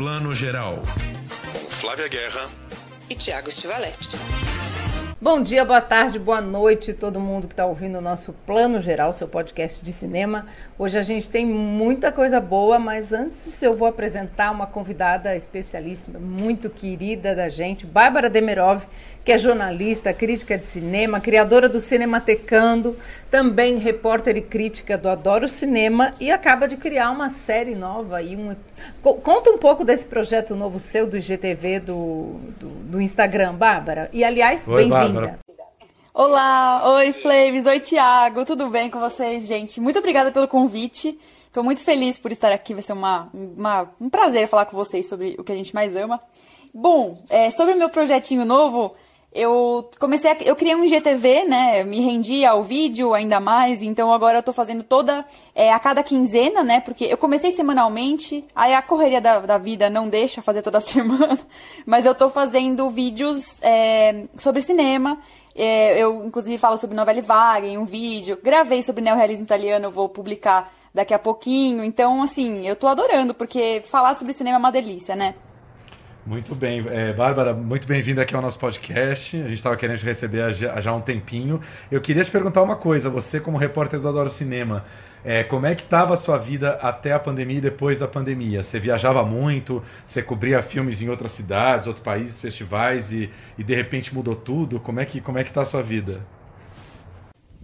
Plano Geral. Com Flávia Guerra e Tiago Stivaletti. Bom dia, boa tarde, boa noite, todo mundo que está ouvindo o nosso Plano Geral, seu podcast de cinema. Hoje a gente tem muita coisa boa, mas antes eu vou apresentar uma convidada especialíssima, muito querida da gente, Bárbara Demerov, que é jornalista, crítica de cinema, criadora do Cinematecando, também repórter e crítica do Adoro Cinema e acaba de criar uma série nova. E um... Conta um pouco desse projeto novo seu do IGTV, do, do, do Instagram, Bárbara. E, aliás, bem-vinda. Olá, oi Flaves, oi Tiago, tudo bem com vocês, gente? Muito obrigada pelo convite. Estou muito feliz por estar aqui, vai ser uma, uma, um prazer falar com vocês sobre o que a gente mais ama. Bom, é, sobre o meu projetinho novo, eu comecei a, eu criei um IGTV, né? Me rendi ao vídeo ainda mais, então agora eu tô fazendo toda é, a cada quinzena, né? Porque eu comecei semanalmente, aí a correria da, da vida não deixa fazer toda semana, mas eu tô fazendo vídeos é, sobre cinema. É, eu, inclusive, falo sobre novela vaga em um vídeo. Gravei sobre neorrealismo italiano, vou publicar daqui a pouquinho. Então, assim, eu tô adorando, porque falar sobre cinema é uma delícia, né? Muito bem. É, Bárbara, muito bem-vinda aqui ao nosso podcast. A gente estava querendo te receber há já, um tempinho. Eu queria te perguntar uma coisa. Você, como repórter do Adoro Cinema, é, como é que estava a sua vida até a pandemia e depois da pandemia? Você viajava muito? Você cobria filmes em outras cidades, outros países, festivais e, e de repente mudou tudo? Como é que como é que está a sua vida?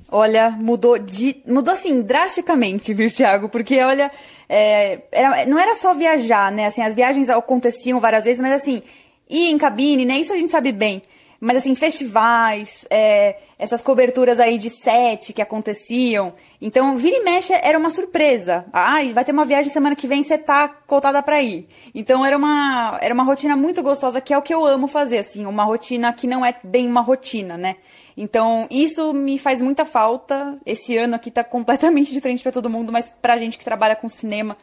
Olha, mudou de, mudou assim drasticamente, viu, Thiago? Porque olha, é, era, não era só viajar, né? Assim, as viagens aconteciam várias vezes, mas assim, ir em cabine, né? Isso a gente sabe bem. Mas assim, festivais, é, essas coberturas aí de set que aconteciam. Então, vira e mexe era uma surpresa. Ah, vai ter uma viagem semana que vem, você tá cotada pra ir. Então era uma, era uma rotina muito gostosa, que é o que eu amo fazer, assim, uma rotina que não é bem uma rotina, né? Então, isso me faz muita falta. Esse ano aqui tá completamente diferente para todo mundo, mas pra gente que trabalha com cinema,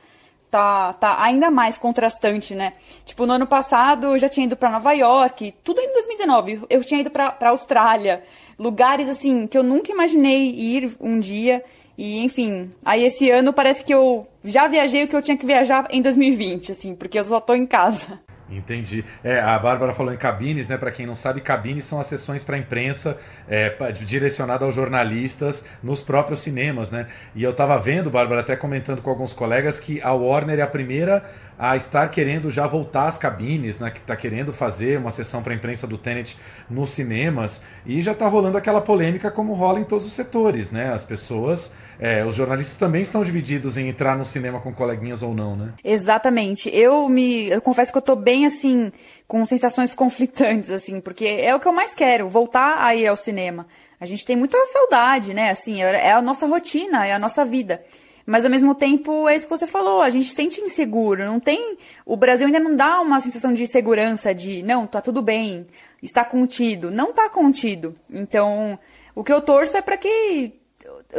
tá, tá ainda mais contrastante, né? Tipo, no ano passado eu já tinha ido para Nova York, tudo em 2019. Eu tinha ido pra, pra Austrália, lugares assim que eu nunca imaginei ir um dia. E, enfim, aí esse ano parece que eu já viajei o que eu tinha que viajar em 2020, assim, porque eu só tô em casa. Entendi. É, a Bárbara falou em cabines, né? Para quem não sabe, cabines são as sessões para imprensa é, direcionada aos jornalistas nos próprios cinemas, né? E eu estava vendo, Bárbara, até comentando com alguns colegas que a Warner é a primeira a estar querendo já voltar às cabines, né? Que está querendo fazer uma sessão para imprensa do Tenet nos cinemas e já está rolando aquela polêmica como rola em todos os setores, né? As pessoas, é, os jornalistas também estão divididos em entrar no cinema com coleguinhas ou não, né? Exatamente. Eu me, eu confesso que eu tô bem assim com sensações conflitantes assim, porque é o que eu mais quero, voltar a ir ao cinema. A gente tem muita saudade, né? Assim, é, é a nossa rotina, é a nossa vida. Mas ao mesmo tempo, é isso que você falou, a gente se sente inseguro, não tem. O Brasil ainda não dá uma sensação de segurança, de não, tá tudo bem, está contido. Não tá contido. Então, o que eu torço é para que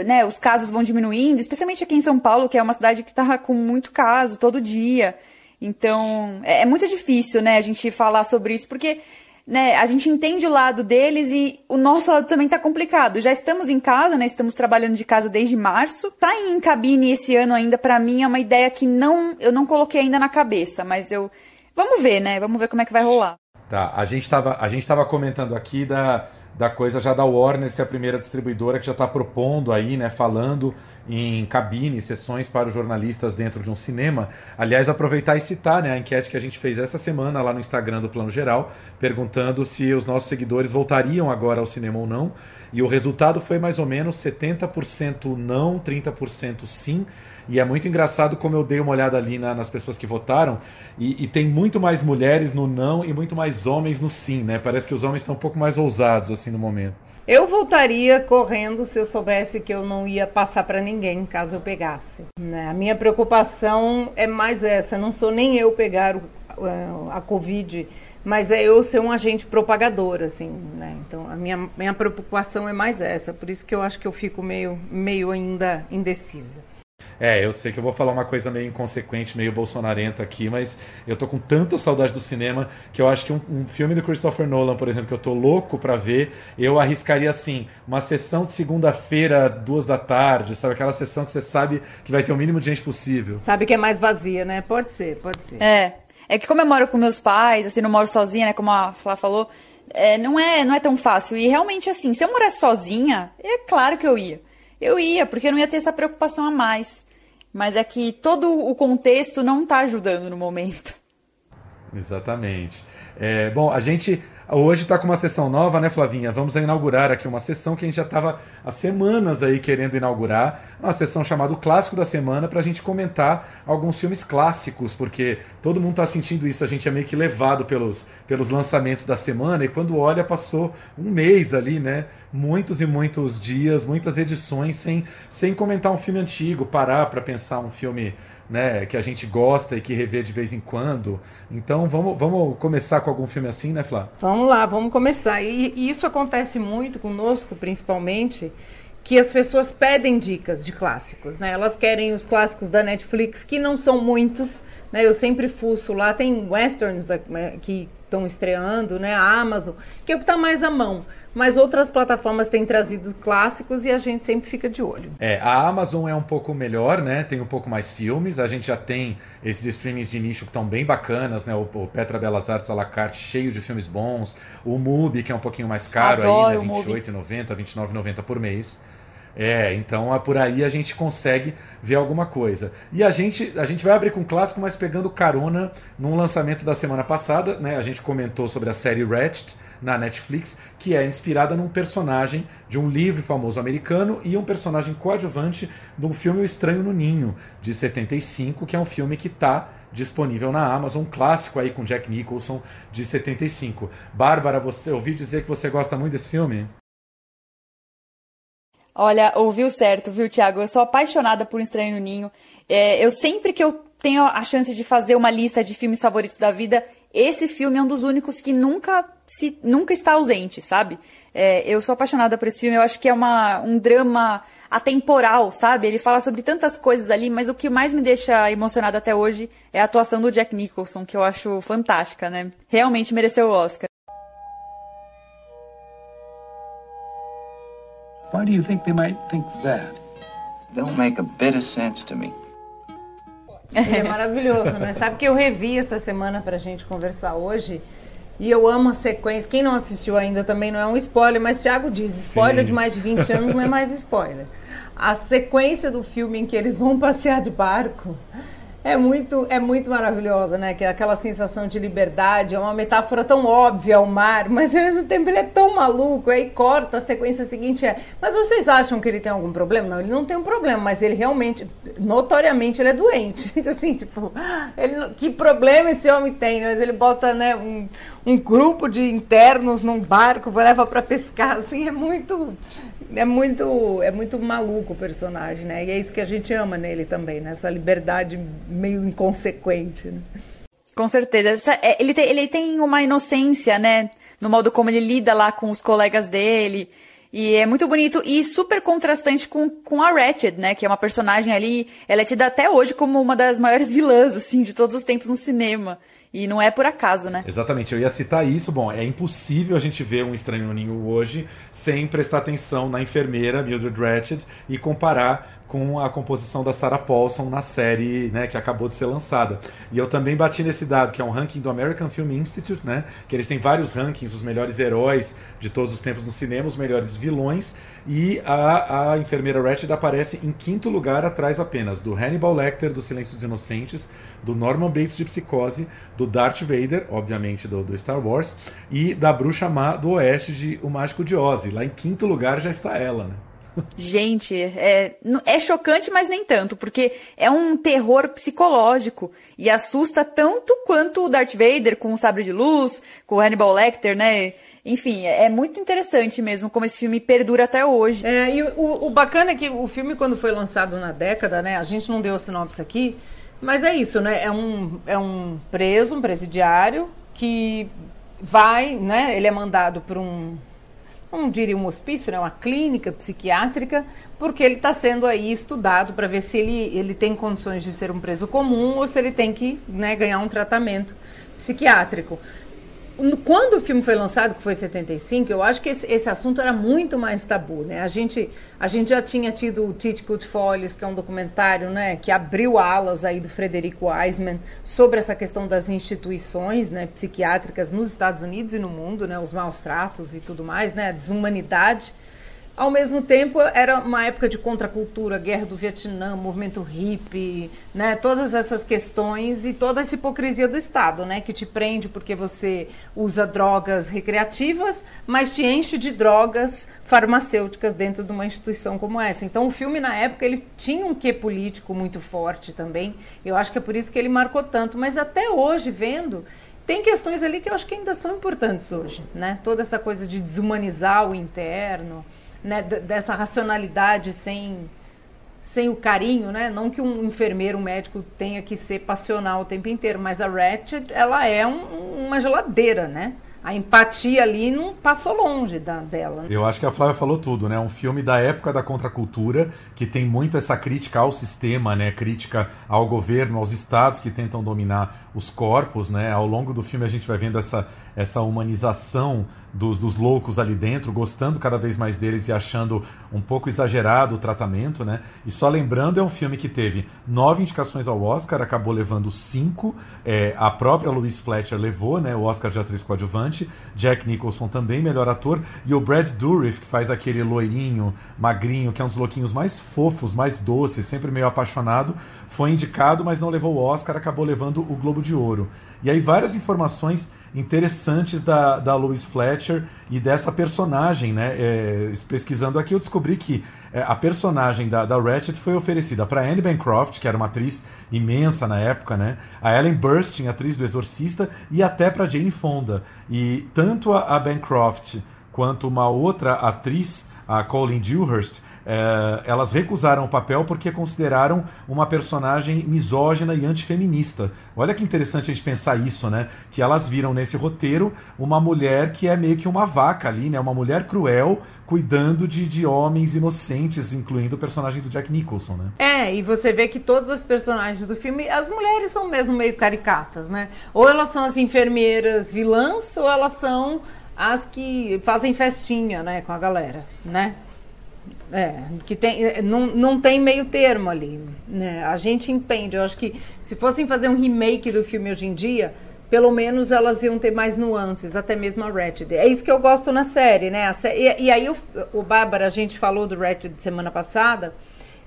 né, os casos vão diminuindo, especialmente aqui em São Paulo, que é uma cidade que tá com muito caso todo dia. Então, é, é muito difícil, né, a gente falar sobre isso, porque né, a gente entende o lado deles e o nosso lado também tá complicado. Já estamos em casa, né? Estamos trabalhando de casa desde março. Tá em cabine esse ano ainda para mim é uma ideia que não eu não coloquei ainda na cabeça, mas eu vamos ver, né? Vamos ver como é que vai rolar. Tá, a gente tava a gente tava comentando aqui da da coisa já da Warner ser a primeira distribuidora que já está propondo aí, né, falando em cabine, sessões para os jornalistas dentro de um cinema. Aliás, aproveitar e citar né, a enquete que a gente fez essa semana lá no Instagram do Plano Geral, perguntando se os nossos seguidores voltariam agora ao cinema ou não. E o resultado foi mais ou menos 70% não, 30% sim. E é muito engraçado como eu dei uma olhada ali na, nas pessoas que votaram. E, e, tem muito mais mulheres no não e muito mais homens no sim, né? Parece que os homens estão um pouco mais ousados assim no momento. Eu voltaria correndo se eu soubesse que eu não ia passar para ninguém caso eu pegasse. Né? A minha preocupação é mais essa. Não sou nem eu pegar o, a Covid, mas é eu ser um agente propagador, assim. Né? Então a minha, minha preocupação é mais essa. Por isso que eu acho que eu fico meio, meio ainda indecisa. É, eu sei que eu vou falar uma coisa meio inconsequente, meio bolsonarenta aqui, mas eu tô com tanta saudade do cinema que eu acho que um, um filme do Christopher Nolan, por exemplo, que eu tô louco para ver, eu arriscaria assim, uma sessão de segunda-feira, duas da tarde, sabe? Aquela sessão que você sabe que vai ter o mínimo de gente possível. Sabe que é mais vazia, né? Pode ser, pode ser. É. É que como eu moro com meus pais, assim, não moro sozinha, né? Como a Flá falou, é, não, é, não é tão fácil. E realmente, assim, se eu morasse sozinha, é claro que eu ia. Eu ia, porque eu não ia ter essa preocupação a mais. Mas é que todo o contexto não está ajudando no momento. Exatamente. É, bom, a gente Hoje está com uma sessão nova, né, Flavinha? Vamos inaugurar aqui uma sessão que a gente já estava há semanas aí querendo inaugurar, uma sessão chamada o Clássico da Semana, para a gente comentar alguns filmes clássicos, porque todo mundo está sentindo isso, a gente é meio que levado pelos, pelos lançamentos da semana, e quando olha, passou um mês ali, né? Muitos e muitos dias, muitas edições sem, sem comentar um filme antigo, parar para pensar um filme né, que a gente gosta e que revê de vez em quando. Então vamos, vamos começar com algum filme assim, né, Flá? Vamos lá, vamos começar. E, e isso acontece muito conosco, principalmente, que as pessoas pedem dicas de clássicos, né? Elas querem os clássicos da Netflix, que não são muitos, né? Eu sempre fuço lá, tem westerns né, que estão estreando, né? A Amazon, que é o que está mais à mão. Mas outras plataformas têm trazido clássicos e a gente sempre fica de olho. É, a Amazon é um pouco melhor, né? Tem um pouco mais filmes. A gente já tem esses streamings de nicho que estão bem bacanas, né? O, o Petra Belas Artes à la carte cheio de filmes bons. O Mubi, que é um pouquinho mais caro Adoro aí, né? R$28,90, R$29,90 por mês. É, então por aí a gente consegue ver alguma coisa. E a gente, a gente vai abrir com um clássico, mas pegando carona num lançamento da semana passada, né? A gente comentou sobre a série Ratchet na Netflix, que é inspirada num personagem de um livro famoso americano e um personagem coadjuvante de um filme O Estranho no Ninho, de 75, que é um filme que está disponível na Amazon, um clássico aí com Jack Nicholson de 75. Bárbara, você ouviu dizer que você gosta muito desse filme? Olha, ouviu certo, viu, Tiago? Eu sou apaixonada por Estranho no Ninho. É, eu sempre que eu tenho a chance de fazer uma lista de filmes favoritos da vida, esse filme é um dos únicos que nunca se nunca está ausente, sabe? É, eu sou apaixonada por esse filme. Eu acho que é uma, um drama atemporal, sabe? Ele fala sobre tantas coisas ali, mas o que mais me deixa emocionada até hoje é a atuação do Jack Nicholson, que eu acho fantástica, né? Realmente mereceu o Oscar. Why do you think they might think that? Don't make a bit of sense to me. Ele é maravilhoso, né? Sabe que eu revi essa semana pra gente conversar hoje. E eu amo a sequência. Quem não assistiu ainda também não é um spoiler, mas Thiago diz: spoiler Sim. de mais de 20 anos não é mais spoiler. A sequência do filme em que eles vão passear de barco é muito, é muito maravilhosa, né? Que é aquela sensação de liberdade, é uma metáfora tão óbvia ao mar, mas ao mesmo tempo ele é tão maluco, aí corta, a sequência seguinte é. Mas vocês acham que ele tem algum problema? Não, ele não tem um problema, mas ele realmente, notoriamente, ele é doente. assim, tipo, ele, que problema esse homem tem? Mas ele bota, né, um, um grupo de internos num barco, leva para pescar, assim, é muito é muito é muito maluco o personagem, né? E é isso que a gente ama nele também, né? Essa liberdade meio inconsequente. Né? Com certeza. Essa, é, ele, tem, ele tem uma inocência, né? No modo como ele lida lá com os colegas dele. E é muito bonito e super contrastante com, com a Ratched, né? Que é uma personagem ali. Ela é tida até hoje como uma das maiores vilãs, assim, de todos os tempos no cinema. E não é por acaso, né? Exatamente, eu ia citar isso. Bom, é impossível a gente ver um estranho no ninho hoje sem prestar atenção na enfermeira Mildred Ratched e comparar com a composição da Sarah Paulson na série né, que acabou de ser lançada. E eu também bati nesse dado, que é um ranking do American Film Institute, né, que eles têm vários rankings, os melhores heróis de todos os tempos no cinema, os melhores vilões, e a, a enfermeira Ratched aparece em quinto lugar, atrás apenas do Hannibal Lecter, do Silêncio dos Inocentes, do Norman Bates de Psicose, do Darth Vader, obviamente do, do Star Wars, e da Bruxa Má do Oeste de O Mágico de Oz. Lá em quinto lugar já está ela, né? Gente, é, é chocante, mas nem tanto, porque é um terror psicológico e assusta tanto quanto o Darth Vader com o sabre de luz, com o Hannibal Lecter, né? Enfim, é, é muito interessante mesmo como esse filme perdura até hoje. É, e o, o bacana é que o filme, quando foi lançado na década, né? A gente não deu a sinopse aqui, mas é isso, né? É um, é um preso, um presidiário, que vai, né? Ele é mandado para um não diria um hospício, né, uma clínica psiquiátrica, porque ele está sendo aí estudado para ver se ele, ele tem condições de ser um preso comum ou se ele tem que né, ganhar um tratamento psiquiátrico. Quando o filme foi lançado, que foi em 75, eu acho que esse, esse, assunto era muito mais tabu, né? A gente, a gente já tinha tido o Titcut Follies, que é um documentário, né, que abriu alas aí do Frederico Wiseman sobre essa questão das instituições, né, psiquiátricas nos Estados Unidos e no mundo, né, os maus tratos e tudo mais, né, a desumanidade. Ao mesmo tempo, era uma época de contracultura, guerra do Vietnã, movimento hippie, né? todas essas questões e toda essa hipocrisia do Estado, né? que te prende porque você usa drogas recreativas, mas te enche de drogas farmacêuticas dentro de uma instituição como essa. Então, o filme, na época, ele tinha um quê político muito forte também. Eu acho que é por isso que ele marcou tanto. Mas até hoje, vendo, tem questões ali que eu acho que ainda são importantes hoje. Né? Toda essa coisa de desumanizar o interno né, dessa racionalidade sem sem o carinho, né? Não que um enfermeiro, um médico tenha que ser passional o tempo inteiro, mas a Ratchet, ela é um, uma geladeira, né? a empatia ali não passou longe da, dela. Eu acho que a Flávia falou tudo, né? Um filme da época da contracultura, que tem muito essa crítica ao sistema, né? Crítica ao governo, aos estados que tentam dominar os corpos, né? Ao longo do filme a gente vai vendo essa, essa humanização dos, dos loucos ali dentro, gostando cada vez mais deles e achando um pouco exagerado o tratamento, né? E só lembrando, é um filme que teve nove indicações ao Oscar, acabou levando cinco. É, a própria Louise Fletcher levou, né? O Oscar de atriz coadjuvante. Jack Nicholson também, melhor ator. E o Brad Dourif, que faz aquele loirinho, magrinho, que é um dos louquinhos mais fofos, mais doces, sempre meio apaixonado, foi indicado, mas não levou o Oscar, acabou levando o Globo de Ouro. E aí várias informações interessantes da, da Louise Fletcher e dessa personagem, né? É, pesquisando aqui eu descobri que é, a personagem da, da Ratchet foi oferecida para Anne Bancroft, que era uma atriz imensa na época, né? A Ellen Burstyn, atriz do Exorcista, e até para Jane Fonda. E tanto a, a Bancroft quanto uma outra atriz, a Colin Dewhurst, é, elas recusaram o papel porque consideraram uma personagem misógina e antifeminista. Olha que interessante a gente pensar isso, né? Que elas viram nesse roteiro uma mulher que é meio que uma vaca ali, né? Uma mulher cruel cuidando de, de homens inocentes, incluindo o personagem do Jack Nicholson, né? É, e você vê que todos os personagens do filme, as mulheres são mesmo meio caricatas, né? Ou elas são as enfermeiras vilãs, ou elas são as que fazem festinha, né, com a galera, né? É, que tem, é, não, não tem meio termo ali. Né? A gente entende. Eu acho que se fossem fazer um remake do filme hoje em dia, pelo menos elas iam ter mais nuances, até mesmo a Ratched. É isso que eu gosto na série, né? Sé e, e, aí, o, o Bárbara, a gente falou do Ratched semana passada.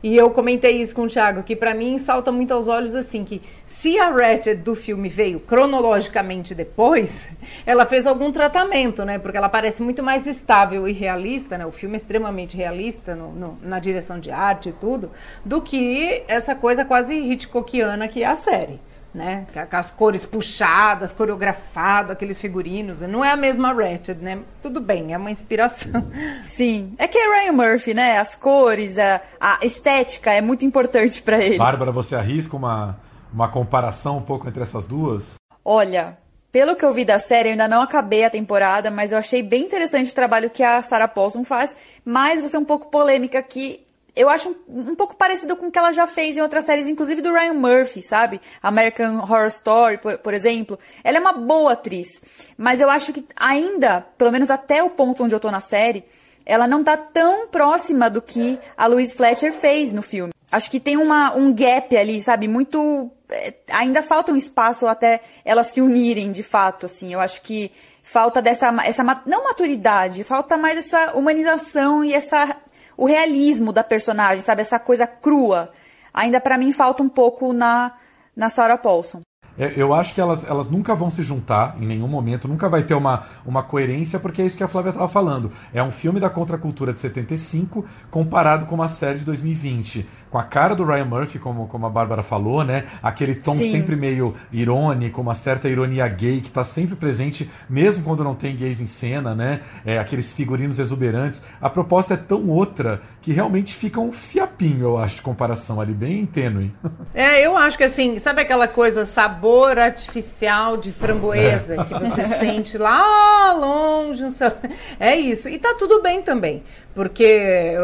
E eu comentei isso com o Thiago, que para mim salta muito aos olhos assim, que se a Ratchet do filme veio cronologicamente depois, ela fez algum tratamento, né? Porque ela parece muito mais estável e realista, né? O filme é extremamente realista no, no, na direção de arte e tudo, do que essa coisa quase Hitchcockiana que é a série né? Com as cores puxadas, coreografado, aqueles figurinos. Não é a mesma Ratchet, né? Tudo bem, é uma inspiração. Sim. É que é Ryan Murphy, né? As cores, a, a estética é muito importante para ele. Bárbara, você arrisca uma, uma comparação um pouco entre essas duas? Olha, pelo que eu vi da série, eu ainda não acabei a temporada, mas eu achei bem interessante o trabalho que a Sarah Paulson faz, mas vou ser um pouco polêmica aqui eu acho um, um, pouco parecido com o que ela já fez em outras séries, inclusive do Ryan Murphy, sabe? American Horror Story, por, por, exemplo. Ela é uma boa atriz, mas eu acho que ainda, pelo menos até o ponto onde eu tô na série, ela não tá tão próxima do que a Louise Fletcher fez no filme. Acho que tem uma, um gap ali, sabe? Muito. É, ainda falta um espaço até elas se unirem de fato, assim. Eu acho que falta dessa essa não maturidade, falta mais essa humanização e essa o realismo da personagem, sabe? Essa coisa crua. Ainda para mim falta um pouco na, na Sarah Paulson. É, eu acho que elas, elas nunca vão se juntar em nenhum momento, nunca vai ter uma, uma coerência, porque é isso que a Flávia estava falando. É um filme da contracultura de 75 comparado com uma série de 2020. Com a cara do Ryan Murphy, como, como a Bárbara falou, né? Aquele tom Sim. sempre meio irônico, uma certa ironia gay que está sempre presente, mesmo quando não tem gays em cena, né? É, aqueles figurinos exuberantes. A proposta é tão outra que realmente fica um fiapinho, eu acho, de comparação ali, bem tênue. É, eu acho que assim, sabe aquela coisa sabor artificial de framboesa que você sente lá longe. No seu... É isso. E tá tudo bem também, porque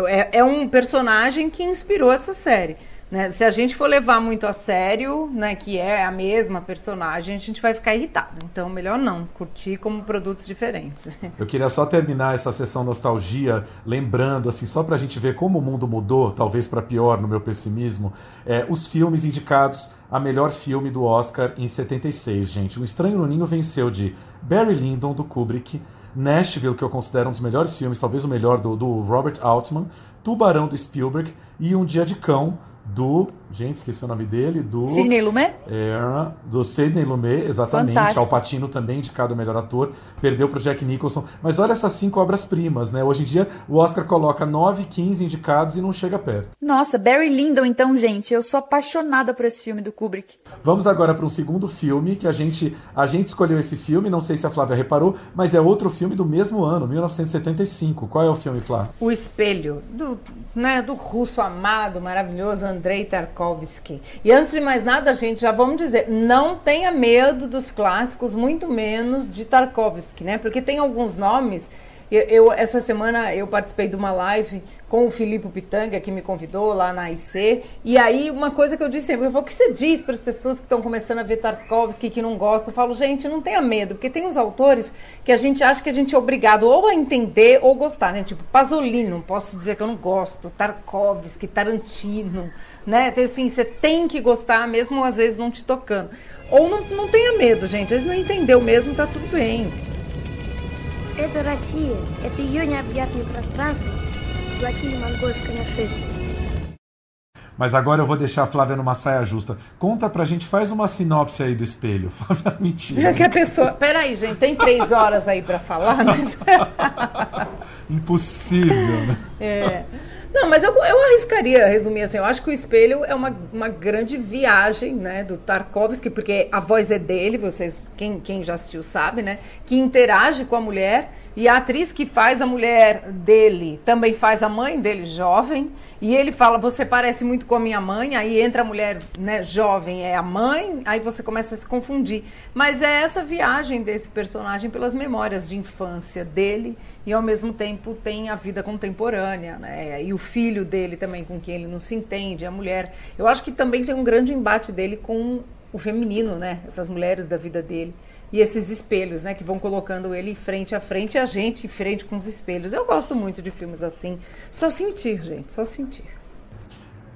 é, é um personagem que inspirou essa série. Né? Se a gente for levar muito a sério, né, que é a mesma personagem, a gente vai ficar irritado. Então, melhor não, curtir como produtos diferentes. Eu queria só terminar essa sessão nostalgia lembrando, assim, só para a gente ver como o mundo mudou, talvez para pior no meu pessimismo, é, os filmes indicados a melhor filme do Oscar em 76, gente. O Estranho no Ninho venceu de Barry Lyndon, do Kubrick, Nashville, que eu considero um dos melhores filmes, talvez o melhor, do, do Robert Altman, Tubarão, do Spielberg, e Um Dia de Cão, do. Gente, esqueci o nome dele. Do. Sidney Lumet? É, do Sidney Lumet, exatamente. Fantástico. Al Pacino também indicado o melhor ator. Perdeu para Jack Nicholson. Mas olha essas cinco obras-primas, né? Hoje em dia o Oscar coloca 9, 15 indicados e não chega perto. Nossa, Barry Lyndon, então, gente. Eu sou apaixonada por esse filme do Kubrick. Vamos agora para um segundo filme que a gente, a gente escolheu esse filme. Não sei se a Flávia reparou, mas é outro filme do mesmo ano, 1975. Qual é o filme, Flávia? O Espelho, do, né, do russo amado, maravilhoso Andrei Tarkovsky. E antes de mais nada, gente, já vamos dizer, não tenha medo dos clássicos, muito menos de Tarkovsky, né? Porque tem alguns nomes eu, eu, essa semana eu participei de uma live com o Filipe Pitanga, que me convidou lá na IC. E aí, uma coisa que eu disse sempre, eu o que você diz para as pessoas que estão começando a ver Tarkovsky, que não gostam? Eu falo, gente, não tenha medo, porque tem uns autores que a gente acha que a gente é obrigado ou a entender ou gostar, né? Tipo, Pasolini, não posso dizer que eu não gosto, Tarkovsky, Tarantino, né? Então, assim, você tem que gostar, mesmo às vezes não te tocando. Ou não, não tenha medo, gente, às vezes não entendeu mesmo, tá tudo bem. Это Россия. Это ее необъятное пространство. Плохие монгольское нашествие. Mas agora eu vou deixar a Flávia numa saia justa. Conta pra gente, faz uma sinopse aí do espelho. Flávia, mentira. É que a pessoa. Peraí, gente, tem três horas aí pra falar, mas. Impossível, né? É. Não, mas eu, eu arriscaria resumir assim. Eu acho que o espelho é uma, uma grande viagem, né, do Tarkovsky, porque a voz é dele, vocês, quem, quem já assistiu sabe, né, que interage com a mulher e a atriz que faz a mulher dele também faz a mãe dele jovem. E ele fala: Você parece muito com a minha mãe. Aí entra a mulher né, jovem, é a mãe. Aí você começa a se confundir. Mas é essa viagem desse personagem pelas memórias de infância dele. E ao mesmo tempo tem a vida contemporânea. Né? E o filho dele também, com quem ele não se entende, a mulher. Eu acho que também tem um grande embate dele com o feminino, né? Essas mulheres da vida dele. E esses espelhos, né? Que vão colocando ele frente a frente e a gente frente com os espelhos. Eu gosto muito de filmes assim. Só sentir, gente, só sentir.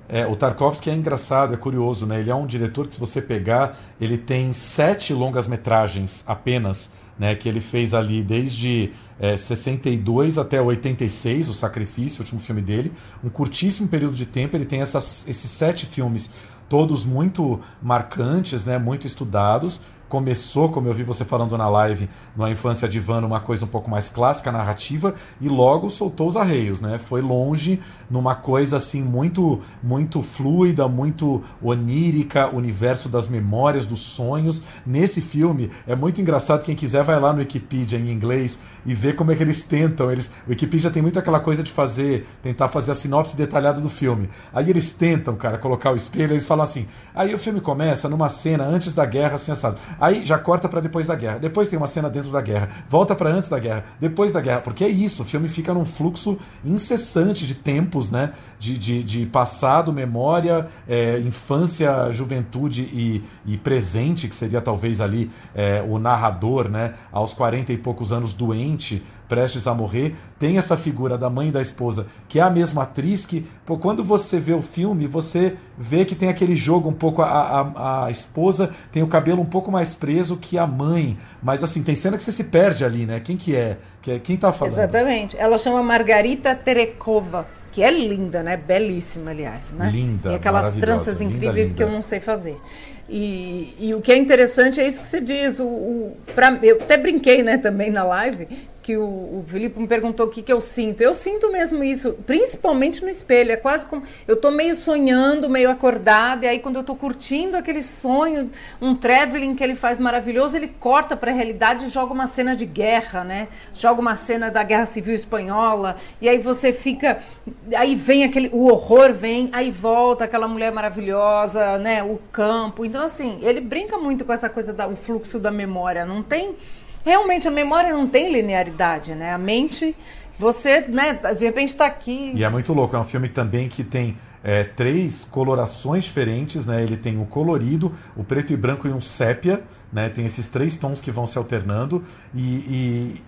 É, o Tarkovsky é engraçado, é curioso, né? Ele é um diretor que, se você pegar, ele tem sete longas-metragens apenas, né? Que ele fez ali desde é, 62 até 86, O Sacrifício, o último filme dele. Um curtíssimo período de tempo, ele tem essas, esses sete filmes, todos muito marcantes, né? Muito estudados começou, como eu vi você falando na live, numa infância de Ivana, uma coisa um pouco mais clássica, narrativa, e logo soltou os arreios, né? Foi longe numa coisa assim muito muito fluida, muito onírica, universo das memórias, dos sonhos. Nesse filme é muito engraçado, quem quiser vai lá no Wikipedia em inglês e ver como é que eles tentam. Eles, o Wikipedia tem muito aquela coisa de fazer, tentar fazer a sinopse detalhada do filme. Aí eles tentam, cara, colocar o espelho, eles falam assim: "Aí o filme começa numa cena antes da guerra, assim assado. Aí já corta para depois da guerra. Depois tem uma cena dentro da guerra. Volta para antes da guerra. Depois da guerra. Porque é isso. O filme fica num fluxo incessante de tempos, né? De, de, de passado, memória, é, infância, juventude e, e, presente, que seria talvez ali é, o narrador, né? Aos 40 e poucos anos doente, prestes a morrer, tem essa figura da mãe e da esposa, que é a mesma atriz que, pô, quando você vê o filme, você vê que tem aquele jogo um pouco, a, a, a esposa tem o cabelo um pouco mais preso que a mãe, mas assim, tem cena que você se perde ali, né? Quem que é? Quem tá falando? Exatamente. Ela chama Margarita Terekova, que é linda, né? Belíssima, aliás, né? Linda, E aquelas tranças incríveis linda, linda. que eu não sei fazer. E, e, o que é interessante é isso que você diz. O, o, pra, eu até brinquei né, também na live, que o, o Felipe me perguntou o que, que eu sinto. Eu sinto mesmo isso, principalmente no espelho. É quase como. Eu tô meio sonhando, meio acordada, e aí quando eu tô curtindo aquele sonho, um traveling que ele faz maravilhoso, ele corta para a realidade e joga uma cena de guerra, né? Joga uma cena da Guerra Civil Espanhola, e aí você fica. Aí vem aquele. O horror vem, aí volta aquela mulher maravilhosa, né? O campo. Então, assim, ele brinca muito com essa coisa do fluxo da memória. Não tem realmente a memória não tem linearidade, né? A mente, você, né, de repente está aqui. E é muito louco, é um filme também que tem é, três colorações diferentes, né? Ele tem o colorido, o preto e branco e um sépia, né? Tem esses três tons que vão se alternando e,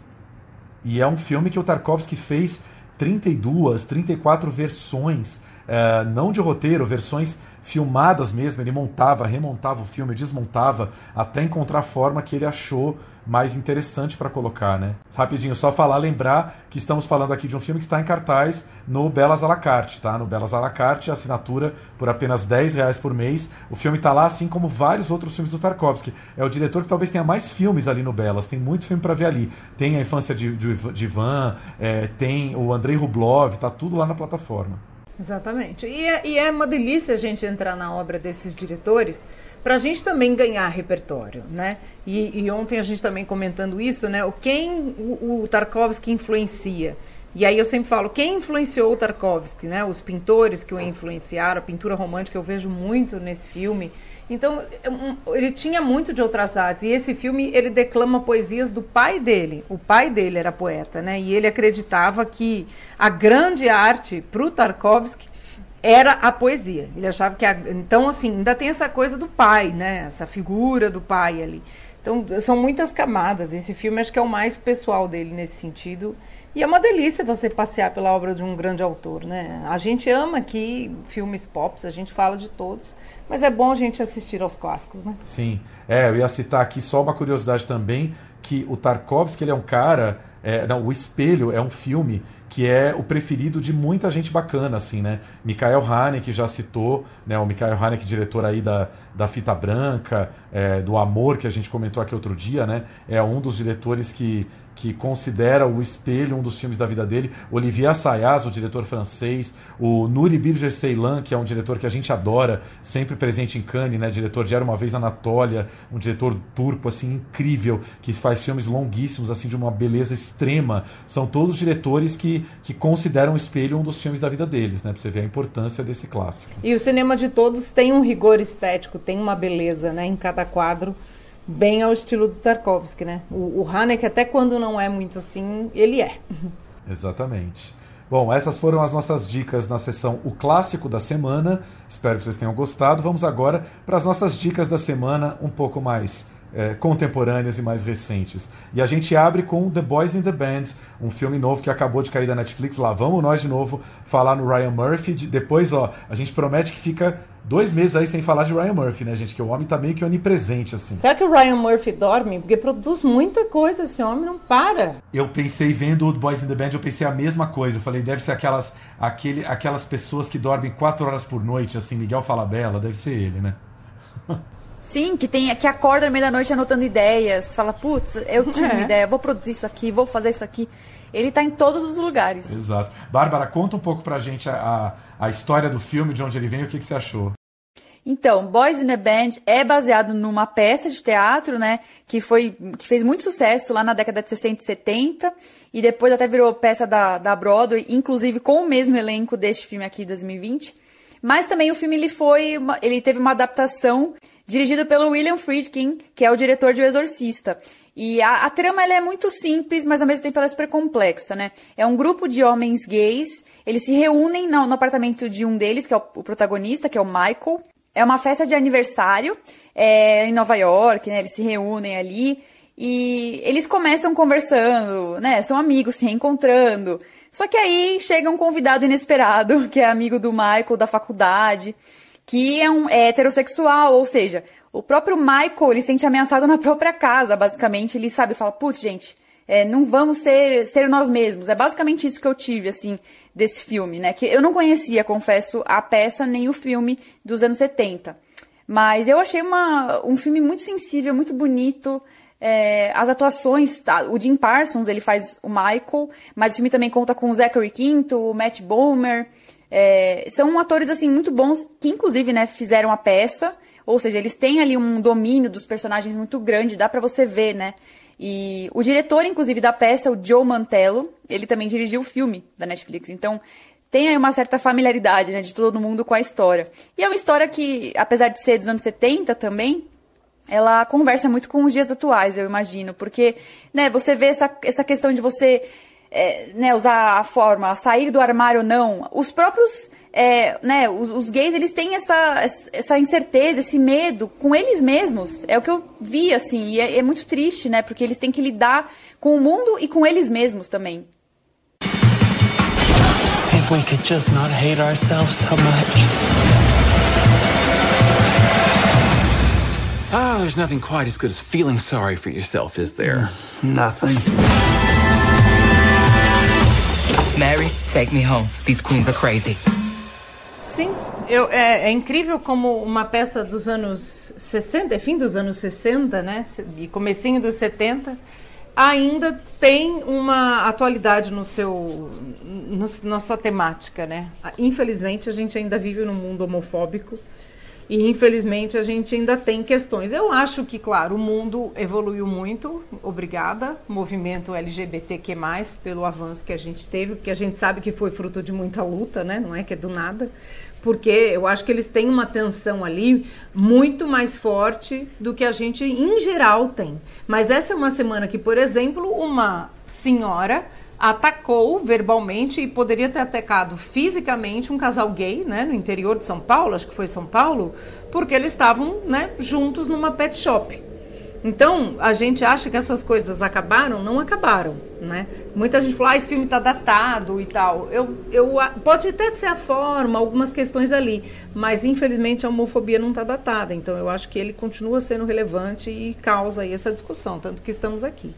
e, e é um filme que o Tarkovsky fez 32, 34 versões, uh, não de roteiro, versões filmadas mesmo. Ele montava, remontava o filme, desmontava, até encontrar a forma que ele achou mais interessante para colocar, né? Rapidinho, só falar, lembrar que estamos falando aqui de um filme que está em cartaz no Belas à la carte, tá? No Belas à la carte, assinatura por apenas 10 reais por mês. O filme está lá, assim como vários outros filmes do Tarkovsky. É o diretor que talvez tenha mais filmes ali no Belas, tem muito filme para ver ali. Tem a infância de, de, de Ivan, é, tem o Andrei Rublov, tá tudo lá na plataforma. Exatamente. E é, e é uma delícia a gente entrar na obra desses diretores para a gente também ganhar repertório, né? E, e, ontem a gente também comentando isso, né? O quem o, o Tarkovsky influencia. E aí eu sempre falo, quem influenciou o Tarkovsky, né? Os pintores que o influenciaram, a pintura romântica eu vejo muito nesse filme. Então, ele tinha muito de outras artes. E esse filme, ele declama poesias do pai dele. O pai dele era poeta, né? E ele acreditava que a grande arte para o Tarkovsky era a poesia. Ele achava que... A... Então, assim, ainda tem essa coisa do pai, né? Essa figura do pai ali. Então, são muitas camadas. Esse filme acho que é o mais pessoal dele nesse sentido. E é uma delícia você passear pela obra de um grande autor, né? A gente ama aqui filmes pop, a gente fala de todos, mas é bom a gente assistir aos clássicos, né? Sim. É, eu ia citar aqui só uma curiosidade também, que o Tarkovsky, ele é um cara... É, não, O Espelho é um filme que é o preferido de muita gente bacana, assim, né? Mikhail Haneke já citou, né? O Mikhail Haneke, diretor aí da, da Fita Branca, é, do Amor, que a gente comentou aqui outro dia, né? É um dos diretores que, que considera o espelho um dos filmes da vida dele. Olivier Assayas, o diretor francês. O Nuri Birger Ceylan, que é um diretor que a gente adora, sempre presente em Cannes, né? Diretor de Era Uma Vez Anatólia, um diretor turco, assim, incrível, que faz filmes longuíssimos, assim, de uma beleza extrema. São todos diretores que, que consideram o espelho um dos filmes da vida deles, né? Pra você ver a importância desse clássico. E o cinema de todos tem um rigor estético, tem uma beleza, né? Em cada quadro bem ao estilo do Tarkovsky, né? O, o Haneke, até quando não é muito assim, ele é. Exatamente. Bom, essas foram as nossas dicas na sessão O Clássico da Semana. Espero que vocês tenham gostado. Vamos agora para as nossas dicas da semana um pouco mais é, contemporâneas e mais recentes. E a gente abre com The Boys in the Band, um filme novo que acabou de cair da Netflix. Lá vamos nós de novo falar no Ryan Murphy. Depois, ó, a gente promete que fica dois meses aí sem falar de Ryan Murphy, né, gente? Que o homem tá meio que onipresente, assim. Será que o Ryan Murphy dorme? Porque produz muita coisa, esse homem não para. Eu pensei, vendo o Boys in the Band, eu pensei a mesma coisa. Eu falei, deve ser aquelas, aquele, aquelas pessoas que dormem quatro horas por noite, assim, Miguel Falabella, deve ser ele, né? Sim, que tem que acorda no meio da noite anotando ideias, fala, putz, eu tive é. uma ideia, vou produzir isso aqui, vou fazer isso aqui. Ele está em todos os lugares. Exato. Bárbara, conta um pouco pra gente a, a, a história do filme, de onde ele vem e o que, que você achou. Então, Boys in a Band é baseado numa peça de teatro, né, que foi que fez muito sucesso lá na década de 60 e 70 e depois até virou peça da, da Broadway, inclusive com o mesmo elenco deste filme aqui de 2020. Mas também o filme ele foi ele teve uma adaptação dirigido pelo William Friedkin, que é o diretor de O Exorcista. E a, a trama é muito simples, mas ao mesmo tempo ela é super complexa, né? É um grupo de homens gays, eles se reúnem no, no apartamento de um deles, que é o, o, protagonista, que é o Michael. É uma festa de aniversário é, em Nova York, né? Eles se reúnem ali e eles começam conversando, né? São amigos, se reencontrando. Só que aí chega um convidado inesperado, que é amigo do Michael da faculdade que é um é heterossexual, ou seja, o próprio Michael ele se sente ameaçado na própria casa, basicamente. Ele sabe, fala, putz, gente, é, não vamos ser, ser nós mesmos. É basicamente isso que eu tive, assim, desse filme, né? Que eu não conhecia, confesso, a peça nem o filme dos anos 70. Mas eu achei uma, um filme muito sensível, muito bonito. É, as atuações, tá, o Jim Parsons, ele faz o Michael, mas o filme também conta com o Zachary Quinto, o Matt Bomer, é, são atores, assim, muito bons, que inclusive, né, fizeram a peça, ou seja, eles têm ali um domínio dos personagens muito grande, dá para você ver, né? E o diretor, inclusive, da peça, o Joe Mantello, ele também dirigiu o filme da Netflix. Então, tem aí uma certa familiaridade, né, de todo mundo com a história. E é uma história que, apesar de ser dos anos 70 também, ela conversa muito com os dias atuais, eu imagino. Porque, né, você vê essa, essa questão de você é, né, usar a forma sair do armário ou não, os próprios é, né, os, os, gays eles têm essa, essa incerteza, esse medo com eles mesmos. É o que eu vi, assim, e é, é muito triste, né? Porque eles têm que lidar com o mundo e com eles mesmos também. If we could just not hate ourselves so much. Ah, oh, there's nothing quite as good as feeling sorry for yourself, is there? Nothing. Mary, take me home. These queens are crazy. Sim, eu, é, é, incrível como uma peça dos anos 60, fim dos anos 60, né, e comecinho dos 70, ainda tem uma atualidade no seu, no, na sua temática, né? Infelizmente, a gente ainda vive num mundo homofóbico e infelizmente a gente ainda tem questões. Eu acho que, claro, o mundo evoluiu muito, obrigada, movimento LGBTQ+, pelo avanço que a gente teve, porque a gente sabe que foi fruto de muita luta, né? Não é que é do nada. Porque eu acho que eles têm uma tensão ali muito mais forte do que a gente em geral tem. Mas essa é uma semana que, por exemplo, uma senhora atacou verbalmente e poderia ter atacado fisicamente um casal gay, né, no interior de São Paulo, acho que foi São Paulo, porque eles estavam, né, juntos numa pet shop. Então, a gente acha que essas coisas acabaram, não acabaram, né? Muita gente fala, ah, esse filme está datado e tal. Eu, eu, pode até ser a forma, algumas questões ali, mas infelizmente a homofobia não está datada. Então, eu acho que ele continua sendo relevante e causa aí essa discussão, tanto que estamos aqui.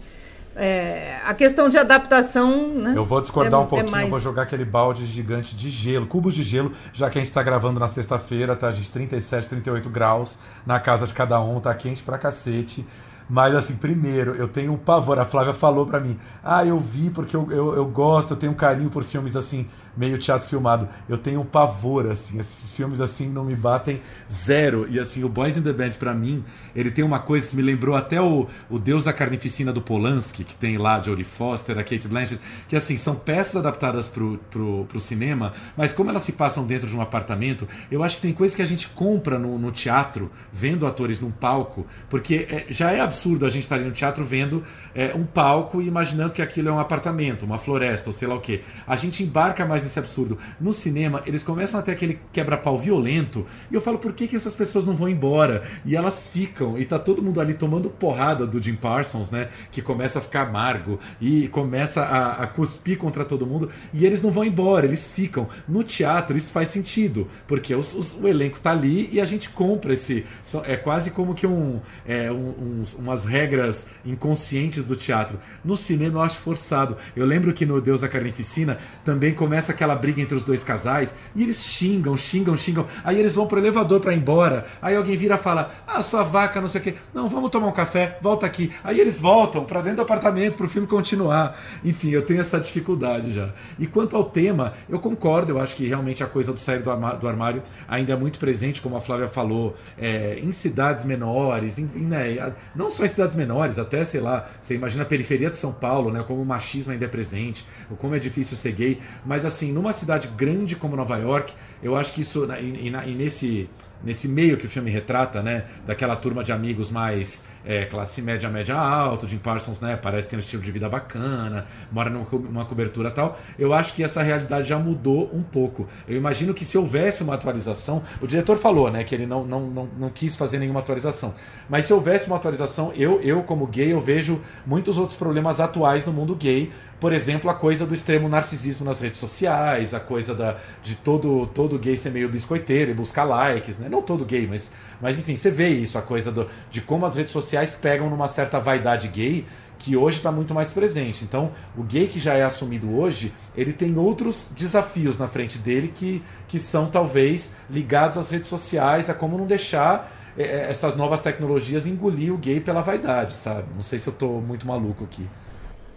É, a questão de adaptação. Né, eu vou discordar é, um pouquinho, é mais... vou jogar aquele balde gigante de gelo, cubos de gelo, já que a gente está gravando na sexta-feira, tá, gente? 37, 38 graus na casa de cada um, tá quente pra cacete. Mas, assim, primeiro, eu tenho um pavor. A Flávia falou para mim: Ah, eu vi porque eu, eu, eu, gosto, eu tenho um carinho por filmes assim, meio teatro filmado. Eu tenho um pavor, assim. Esses filmes, assim, não me batem zero. E, assim, o Boys in the Band, para mim, ele tem uma coisa que me lembrou até o, o Deus da Carnificina do Polanski, que tem lá Jodie Foster, a Kate Blanchett, que, assim, são peças adaptadas pro, pro, pro cinema, mas como elas se passam dentro de um apartamento, eu acho que tem coisas que a gente compra no, no teatro, vendo atores num palco, porque é, já é absurdo absurdo a gente estar ali no teatro vendo é, um palco e imaginando que aquilo é um apartamento, uma floresta ou sei lá o que. A gente embarca mais nesse absurdo. No cinema, eles começam a ter aquele quebra-pau violento e eu falo, por que, que essas pessoas não vão embora? E elas ficam, e tá todo mundo ali tomando porrada do Jim Parsons, né? Que começa a ficar amargo e começa a, a cuspir contra todo mundo e eles não vão embora, eles ficam. No teatro, isso faz sentido, porque os, os, o elenco tá ali e a gente compra esse. É quase como que um, é, um, um, umas regras inconscientes do teatro. No cinema eu acho forçado. Eu lembro que no Deus da Carnificina também começa aquela briga entre os dois casais e eles xingam, xingam, xingam. Aí eles vão pro elevador para ir embora. Aí alguém vira e fala: Ah, sua vaca, não sei o quê. Não, vamos tomar um café, volta aqui. Aí eles voltam para dentro do apartamento pro filme continuar. Enfim, eu tenho essa dificuldade já. E quanto ao tema, eu concordo, eu acho que realmente a coisa do sair do armário ainda é muito presente, como a Flávia falou, é, em cidades menores, em, né, não só em cidades menores, até, sei lá, você imagina a periferia de São Paulo, né? Como o machismo ainda é presente, ou como é difícil ser gay. Mas assim, numa cidade grande como Nova York, eu acho que isso. E, e, e nesse nesse meio que o filme retrata, né? Daquela turma de amigos mais é, classe média, média alta, Jim Parsons, né? Parece ter um estilo de vida bacana, mora numa cobertura tal. Eu acho que essa realidade já mudou um pouco. Eu imagino que se houvesse uma atualização, o diretor falou, né? Que ele não, não, não, não quis fazer nenhuma atualização. Mas se houvesse uma atualização, eu, eu como gay, eu vejo muitos outros problemas atuais no mundo gay. Por exemplo, a coisa do extremo narcisismo nas redes sociais, a coisa da, de todo, todo gay ser meio biscoiteiro e buscar likes, né? Não todo gay, mas, mas enfim, você vê isso, a coisa do, de como as redes sociais pegam numa certa vaidade gay que hoje está muito mais presente. Então, o gay que já é assumido hoje, ele tem outros desafios na frente dele que, que são talvez ligados às redes sociais, a como não deixar é, essas novas tecnologias engolir o gay pela vaidade, sabe? Não sei se eu estou muito maluco aqui.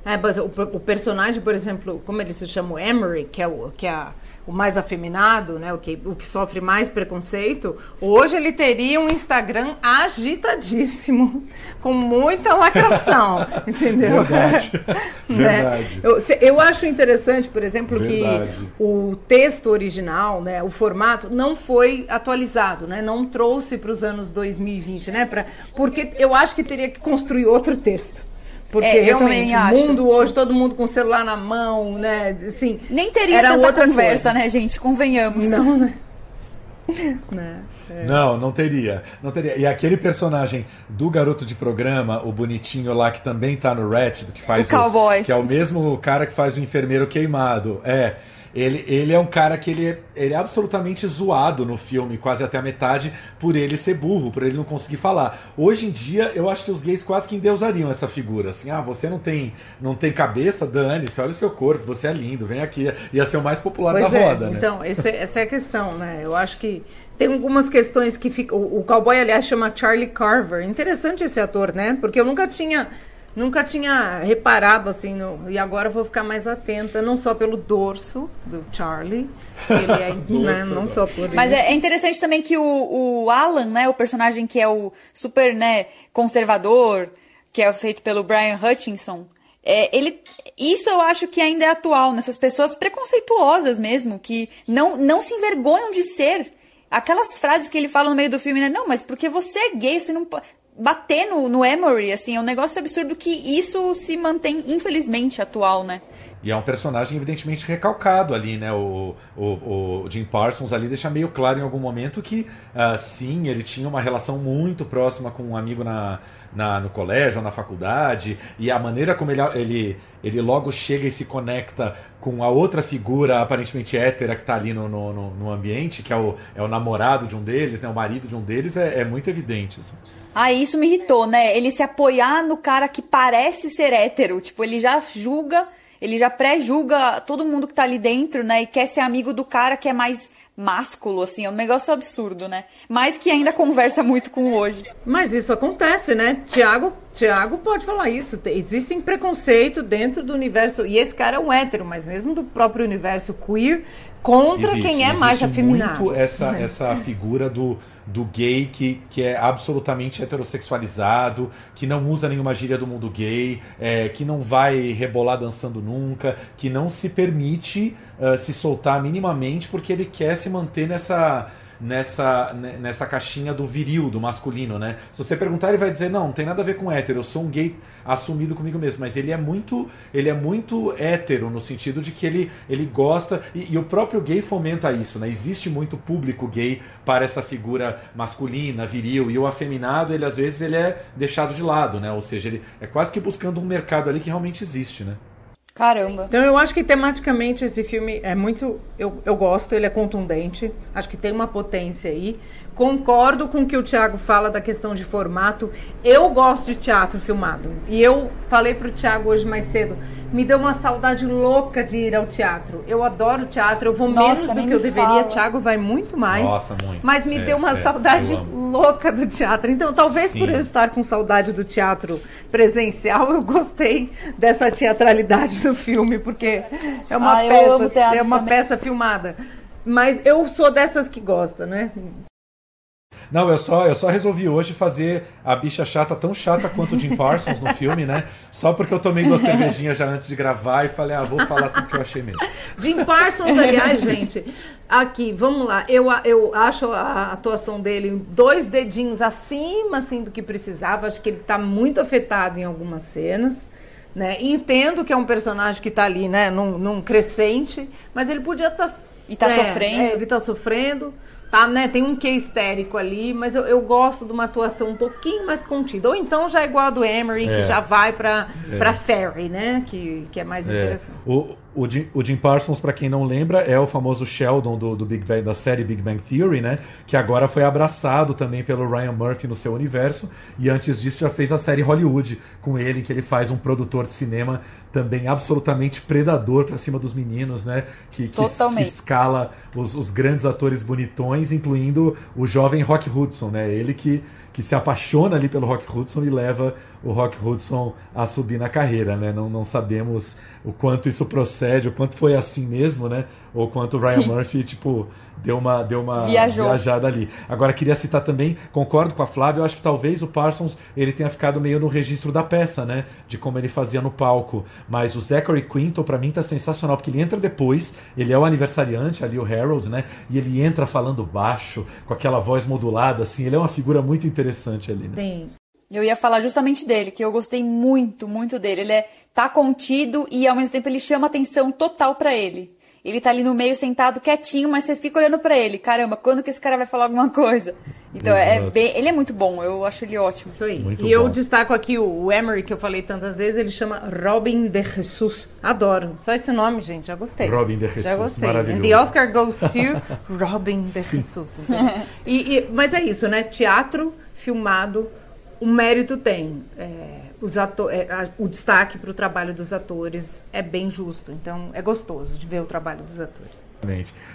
É, mas o, o, personagem, por exemplo, como ele se chama, o Emery, que é, o, que é o mais afeminado, né, o, que, o que sofre mais preconceito, hoje ele teria um Instagram agitadíssimo, com muita lacração, entendeu? Verdade. né? Verdade. Eu, eu acho interessante, por exemplo, Verdade. que o texto original, né, o formato, não foi atualizado, né, não trouxe para os anos 2020, né, pra, porque eu acho que teria que construir outro texto Porque É, realmente o mundo sim. hoje, todo mundo com o celular na mão, né? Assim, Nem teria era tanta outra conversa, coisa. né, gente? Convenhamos. Não, né? Né? Não, não teria. Não teria. E aquele personagem do garoto de programa, o bonitinho lá que também tá no Ratchet, que faz O cowboy. que é o mesmo cara que faz o enfermeiro queimado. É. Ele, ele é um cara que ele é, ele é absolutamente zoado no filme, quase até a metade, por ele ser burro, por ele não conseguir falar. Hoje em dia, eu acho que os gays quase que endeusariam essa figura. Assim, ah, você não tem, não tem cabeça, dane-se, olha o seu corpo, você é lindo, vem aqui. Ia ser o mais popular Pois da é, roda, né? então, essa é a questão, né? Eu acho que tem algumas questões que ficam. O, o cowboy, aliás, chama Charlie Carver. Interessante esse ator, né? Porque eu nunca tinha. Nunca tinha reparado assim, no- e agora eu vou ficar mais atenta, não só pelo dorso do Charlie, ele é, né, não só por Mas isso. é, é interessante também que o, o Alan, né, o personagem que é o super, né, conservador, que é feito pelo Brian Hutchinson, é, ele, isso eu acho que ainda é atual, nessas pessoas preconceituosas mesmo, que não, não se envergonham de ser. Aquelas frases que ele fala no meio do filme, né, não, mas porque você é gay, você não pode... Bater no, no Emory, assim, é um negócio absurdo que isso se mantém, infelizmente, atual, né? E é um personagem evidentemente recalcado ali, né? O, o, o Jim Parsons ali deixa meio claro em algum momento que, ah, sim, ele tinha uma relação muito próxima com um amigo na, na, no colégio, na faculdade, e a maneira como ele, ele, ele logo chega e se conecta com a outra figura aparentemente hétera que está ali no, no, no- no ambiente, que é o, é o namorado de um deles, né? O marido de um deles, é, é muito evidente. assim. Ah, isso me irritou, né? Ele se apoiar no cara que parece ser hétero. Tipo, ele já julga, ele já pré-julga todo mundo que tá ali dentro, né? E quer ser amigo do cara que é mais másculo, assim. É um negócio absurdo, né? Mas que ainda conversa muito com hoje. Mas isso acontece, né? Tiago, Tiago pode falar isso. Te- Existem preconceito dentro do universo. E esse cara é um hétero, mas mesmo do próprio universo queer, contra Existe, quem é mais afeminado. muito essa, né? essa figura do, do gay que, que é absolutamente heterossexualizado, que não usa nenhuma gíria do mundo gay, é, que não vai rebolar dançando nunca, que não se permite ah, se soltar minimamente porque ele quer se manter nessa. Nessa, ne- nessa caixinha do viril, do masculino, né? Se você perguntar, ele vai dizer, não, não tem nada a ver com hétero, eu sou um gay assumido comigo mesmo, mas ele é muito ele é muito hétero no sentido de que ele, ele gosta e, e o próprio gay fomenta isso, né? Existe muito público gay para essa figura masculina, viril e o afeminado, ele às vezes ele é deixado de lado, né? Ou seja, ele é quase que buscando um mercado ali que realmente existe, né? Caramba. Então eu acho que tematicamente esse filme é muito. Eu, eu gosto, ele é contundente. Acho que tem uma potência aí. Concordo com o que o Thiago fala da questão de formato. Eu gosto de teatro filmado. E eu falei pro Thiago hoje mais cedo. Me deu uma saudade louca de ir ao teatro. Eu adoro teatro, eu vou Nossa, menos do que eu deveria. fala. Thiago vai muito mais. Nossa, muito. Mas me É, deu uma é, saudade louca do teatro. Então, talvez Sim. por eu estar com saudade do teatro presencial, eu gostei dessa teatralidade do filme, porque é uma Ah, peça, é uma também. peça filmada. Mas eu sou dessas que gosta, né? Não, eu só, eu só resolvi hoje fazer a bicha chata tão chata quanto o Jim Parsons no filme, né? Só porque eu tomei duas cervejinhas já antes de gravar e falei, ah, vou falar tudo que eu achei mesmo. Jim Parsons, aliás, gente, aqui, vamos lá. Eu, eu acho a atuação dele dois dedinhos acima assim, do que precisava. Acho que ele está muito afetado em algumas cenas. Né? Entendo que é um personagem que está ali, né, num, num crescente, mas ele podia estar. E tá sofrendo. ele está sofrendo. Tá, né? Tem um quê histérico ali, mas eu, eu gosto de uma atuação um pouquinho mais contida. Ou então já é igual a do Emery, É. que já vai para para Ferry, né? Que, que é mais É. interessante. O, o, Jim, o Jim Parsons, pra quem não lembra, é o famoso Sheldon do, do Big Bang, da série Big Bang Theory, né? Que agora foi abraçado também pelo Ryan Murphy no seu universo. E antes disso já fez a série Hollywood com ele, que ele faz um produtor de cinema também absolutamente predador pra cima dos meninos, né? Que, que, que escala os, os grandes atores bonitões, incluindo o jovem Rock Hudson, né? Ele que, que se apaixona ali pelo Rock Hudson e leva o Rock Hudson a subir na carreira, né? Não, não sabemos o quanto isso procede, o quanto foi assim mesmo, né? Ou quanto o Ryan Sim. Murphy, tipo, deu uma, deu uma Viajou. viajada ali. Agora, queria citar também, concordo com a Flávia, eu acho que talvez o Parsons ele tenha ficado meio no registro da peça, né? De como ele fazia no palco. Mas o Zachary Quinto, pra mim, tá sensacional, porque ele entra depois, ele é o aniversariante ali, o Harold, né? E ele entra falando baixo, com aquela voz modulada, assim, ele é uma figura muito interessante ali, né? Tem. Eu ia falar justamente dele, que eu gostei muito, muito dele. Ele é tá contido e ao mesmo tempo ele chama atenção total para ele. Ele tá ali no meio sentado quietinho, mas você fica olhando para ele. Caramba, quando que esse cara vai falar alguma coisa? Então, é bem, ele é muito bom, eu acho ele ótimo. Isso aí. Muito e eu bom. destaco aqui o, Emery, que eu falei tantas vezes, ele chama Robin de Jesus. Adoro. Só esse nome, gente, já gostei. Robin de Jesus, Já gostei. maravilhoso. And the Oscar goes to Robin de Jesus. Então, e, e- mas é isso, né? Teatro filmado, o mérito tem. É, os é, o destaque para o trabalho dos atores é bem justo. Então, é gostoso de ver o trabalho dos atores.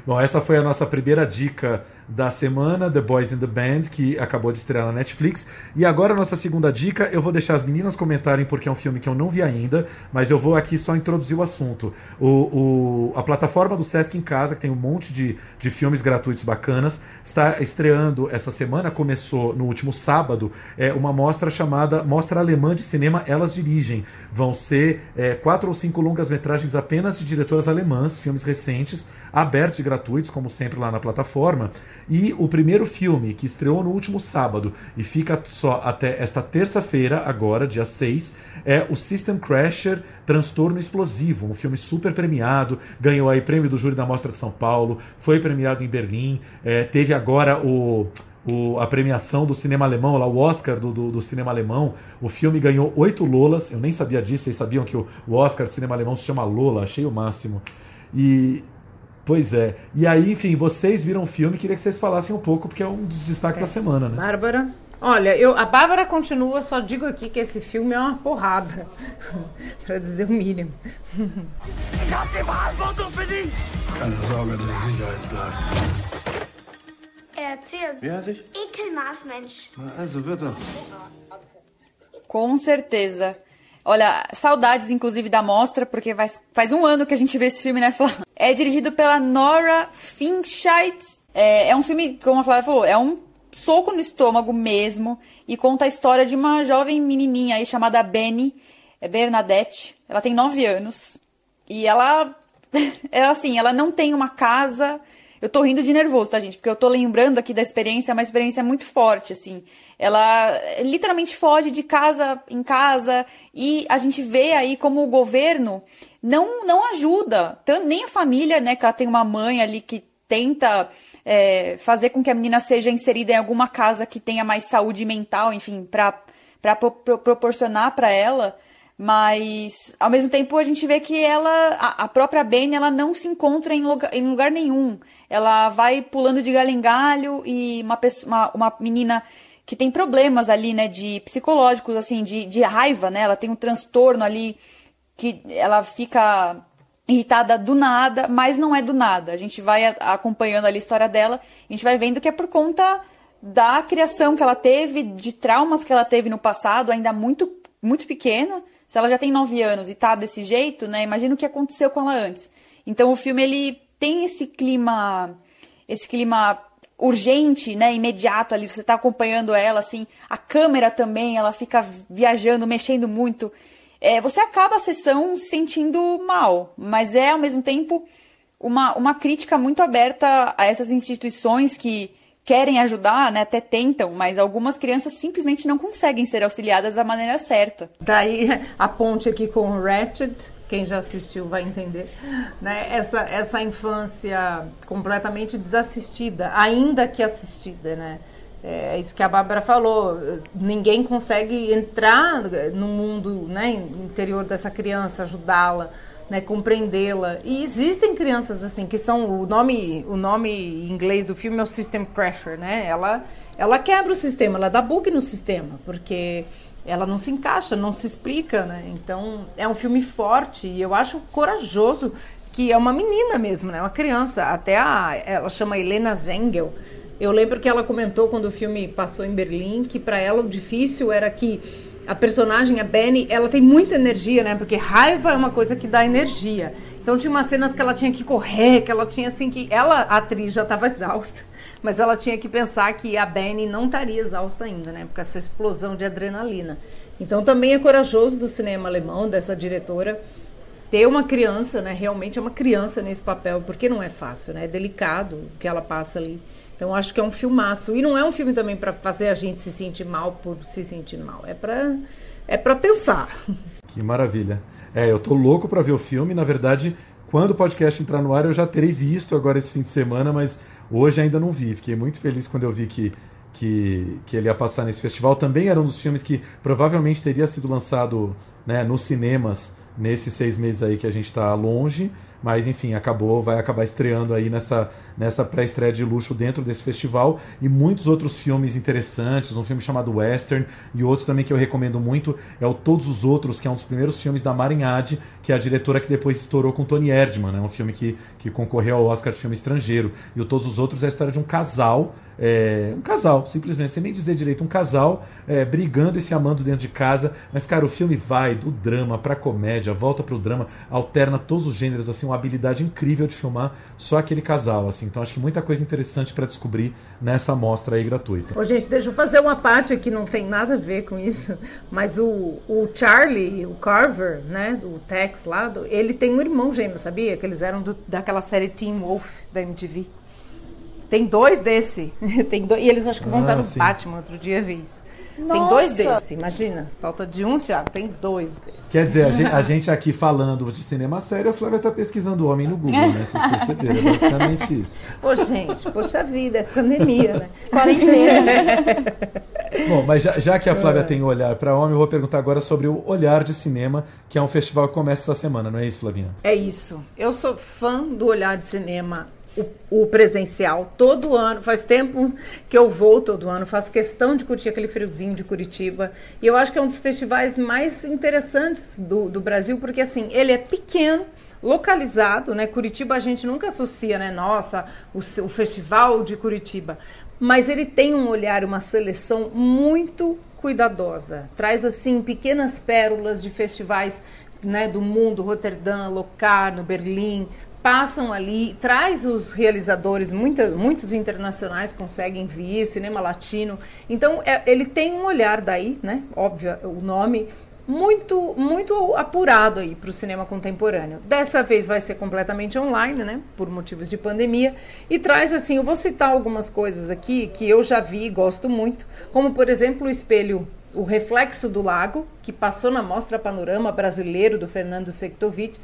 Bom, essa foi a nossa primeira dica da semana, The Boys in the Band, que acabou de estrear na Netflix. E agora nossa segunda dica, eu vou deixar as meninas comentarem porque é um filme que eu não vi ainda, mas eu vou aqui só introduzir o assunto. O, o- a plataforma do Sesc em Casa, que tem um monte de, de filmes gratuitos bacanas, está estreando essa semana, começou no último sábado, é uma mostra chamada Mostra Alemã de Cinema Elas Dirigem. Vão ser é, quatro ou cinco longas-metragens apenas de diretoras alemãs, filmes recentes, abertos e gratuitos, como sempre lá na plataforma. E o primeiro filme, que estreou no último sábado e fica só até esta terça-feira, agora, dia 6, é o System Crasher Transtorno Explosivo, um filme super premiado, ganhou aí prêmio do Júri da Mostra de São Paulo, foi premiado em Berlim, é, teve agora o o- a premiação do cinema alemão, lá, o Oscar do, do, do cinema alemão. O filme ganhou oito Lolas. Eu nem sabia disso. Vocês sabiam que o, o Oscar do cinema alemão se chama Lola? Achei o máximo. E. Pois é. E aí, enfim, vocês viram o filme. Queria que vocês falassem um pouco, porque é um dos destaques da semana, né? Bárbara? Olha, eu, a Bárbara continua, só digo aqui que esse filme é uma porrada. para dizer o mínimo. Keine Sorge, das ist Sicherheitsglas. Er erzählt. Wie heißt ich? Ekelmaß, Mensch. Na, also wird er. Com certeza. Olha, saudades, inclusive, da mostra, porque faz, faz um ano que a gente vê esse filme, né, Flá? É dirigido pela Nora Finchait. É, é um filme, como a Flávia falou, é um soco no estômago mesmo. E conta a história de uma jovem menininha aí chamada Benny, é Bernadette. Ela tem nove anos. E ela, ela, assim, ela não tem uma casa... Eu tô rindo de nervoso, tá, gente? Porque eu tô lembrando aqui da experiência, é uma experiência muito forte, assim. Ela eh, literalmente foge de casa em casa e a gente vê aí como o governo não, não ajuda, nem a família, né? Que ela tem uma mãe ali que tenta eh, fazer com que a menina seja inserida em alguma casa que tenha mais saúde mental, enfim, pro- proporcionar pra ela. Mas, ao mesmo tempo, a gente vê que ela, a, própria Benny, ela não se encontra em lugar, em lugar nenhum. Ela vai pulando de galho em galho e uma, pessoa, uma, uma menina que tem problemas ali, né, de psicológicos, assim, de, de raiva, né? Ela tem um transtorno ali que ela fica irritada do nada, mas não é do nada. A gente vai acompanhando ali a história dela, a gente vai vendo que é por conta da criação que ela teve, de traumas que ela teve no passado, ainda muito, muito pequena. Se ela já tem nove anos e tá desse jeito, né? Imagina o que aconteceu com ela antes. Então o filme ele tem esse clima, esse clima urgente, né, imediato ali, você tá acompanhando ela, assim, a câmera também, ela fica viajando, mexendo muito. É, você acaba a sessão se sentindo mal, mas é, ao mesmo tempo, uma, uma crítica muito aberta a essas instituições que querem ajudar, né, até tentam, mas algumas crianças simplesmente não conseguem ser auxiliadas da maneira certa. Daí a ponte aqui com o Ratchet, quem já assistiu vai entender, né? Essa, essa infância completamente desassistida, ainda que assistida, né? É isso que a Bárbara falou. Ninguém consegue entrar no mundo né, interior dessa criança, ajudá-la, né, compreendê-la. E existem crianças assim que são o nome, o nome em inglês do filme é o System Pressure, né? Ela, ela quebra o sistema, ela dá bug no sistema, porque ela não se encaixa, não se explica, né? Então é um filme forte e eu acho corajoso que é uma menina mesmo, né? Uma criança. Até a, ela chama Helena Zengel. Eu lembro que ela comentou quando o filme passou em Berlim que para ela o difícil era que a personagem, a Benny, ela tem muita energia, né? Porque raiva é uma coisa que dá energia. Então tinha umas cenas que ela tinha que correr, que ela tinha assim que ela, a atriz já estava exausta, mas ela tinha que pensar que a Benny não estaria exausta ainda, né? Porque essa explosão de adrenalina. Então também é corajoso do cinema alemão dessa diretora ter uma criança, né? Realmente é uma criança nesse papel, porque não é fácil, né? É delicado o que ela passa ali. Então acho que é um filmaço. E não é um filme também para fazer a gente se sentir mal por se sentir mal. É para é para pensar. Que maravilha. É, eu tô louco para ver o filme. Na verdade, quando o podcast entrar no ar, eu já terei visto agora esse fim de semana, mas hoje ainda não vi. Fiquei muito feliz quando eu vi que que, que ele ia passar nesse festival. Também era um dos filmes que provavelmente teria sido lançado né, nos cinemas nesses seis meses aí que a gente está longe. Mas enfim, acabou, vai acabar estreando aí nessa, nessa pré-estreia de luxo dentro desse festival e muitos outros filmes interessantes, um filme chamado Western e outro também que eu recomendo muito é o Todos os Outros, que é um dos primeiros filmes da Marin Adi, que é a diretora que depois estourou com Tony Erdmann, é né? um filme que, que concorreu ao Oscar de filme estrangeiro. E o Todos os Outros é a história de um casal, é, um casal, simplesmente, sem nem dizer direito, um casal é, brigando e se amando dentro de casa, mas cara, o filme vai do drama pra comédia, volta pro drama, alterna todos os gêneros assim, uma habilidade incrível de filmar só aquele casal, assim. Então acho que muita coisa interessante para descobrir nessa mostra aí gratuita. Ô, gente, deixa eu fazer uma parte que não tem nada a ver com isso, mas o, o Charlie, o Carver, né, do Tex lá, do, ele tem um irmão gêmeo, sabia? Que eles eram do, daquela série Teen Wolf da MTV. Tem dois desse. tem dois, e eles acho que vão ah, estar no sim. Batman outro dia, vi isso. Nossa. Tem dois desse, imagina. Falta de um, Thiago, tem dois desse. Quer dizer, a gente, a gente, aqui falando de cinema sério, a Flávia está pesquisando homem no Google, né? Vocês perceberam, é basicamente isso. Pô, gente, poxa vida, é pandemia, né? Quarentena. Bom, mas já, já, que a Flávia é. tem o olhar para homem, eu vou perguntar agora sobre o Olhar de Cinema, que é um festival que começa essa semana, não é isso, Flavinha? É isso. Eu sou fã do Olhar de Cinema o, o, presencial todo ano. Faz tempo que eu vou todo ano, faço questão de curtir aquele friozinho de Curitiba. E eu acho que é um dos festivais mais interessantes do, do Brasil, porque assim, ele é pequeno localizado, né? Curitiba a gente nunca associa, né? Nossa, o, o, festival de Curitiba. Mas ele tem um olhar, uma seleção muito cuidadosa. Traz assim pequenas pérolas de festivais né, do mundo, Roterdã, Locarno, Berlim, passam ali, traz os realizadores, muita, muitos internacionais conseguem vir, cinema latino. Então, é, ele tem um olhar daí, né? Óbvio, o nome muito muito apurado aí para o cinema contemporâneo. Dessa vez vai ser completamente online, né? Por motivos de pandemia. E traz assim, eu vou citar algumas coisas aqui que eu já vi e gosto muito, como por exemplo o espelho o Reflexo do Lago, que passou na Mostra Panorama Brasileiro do Fernando Sektovic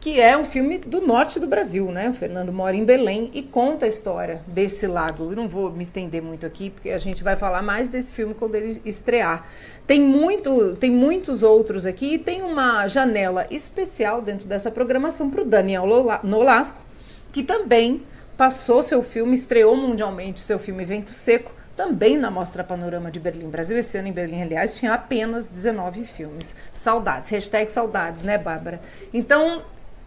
que é um filme do norte do Brasil, né? O Fernando mora em Belém e conta a história desse lago. Eu não vou me estender muito aqui, porque a gente vai falar mais desse filme quando ele estrear. Tem muito, tem muitos outros aqui e tem uma janela especial dentro dessa programação para o Daniel Nolasco, que também passou seu filme, estreou mundialmente seu filme Vento Seco, também na Mostra Panorama de Berlim Brasil. Esse ano em Berlim, aliás, tinha apenas 19 filmes. Saudades, hashtag saudades, né, Bárbara? Então,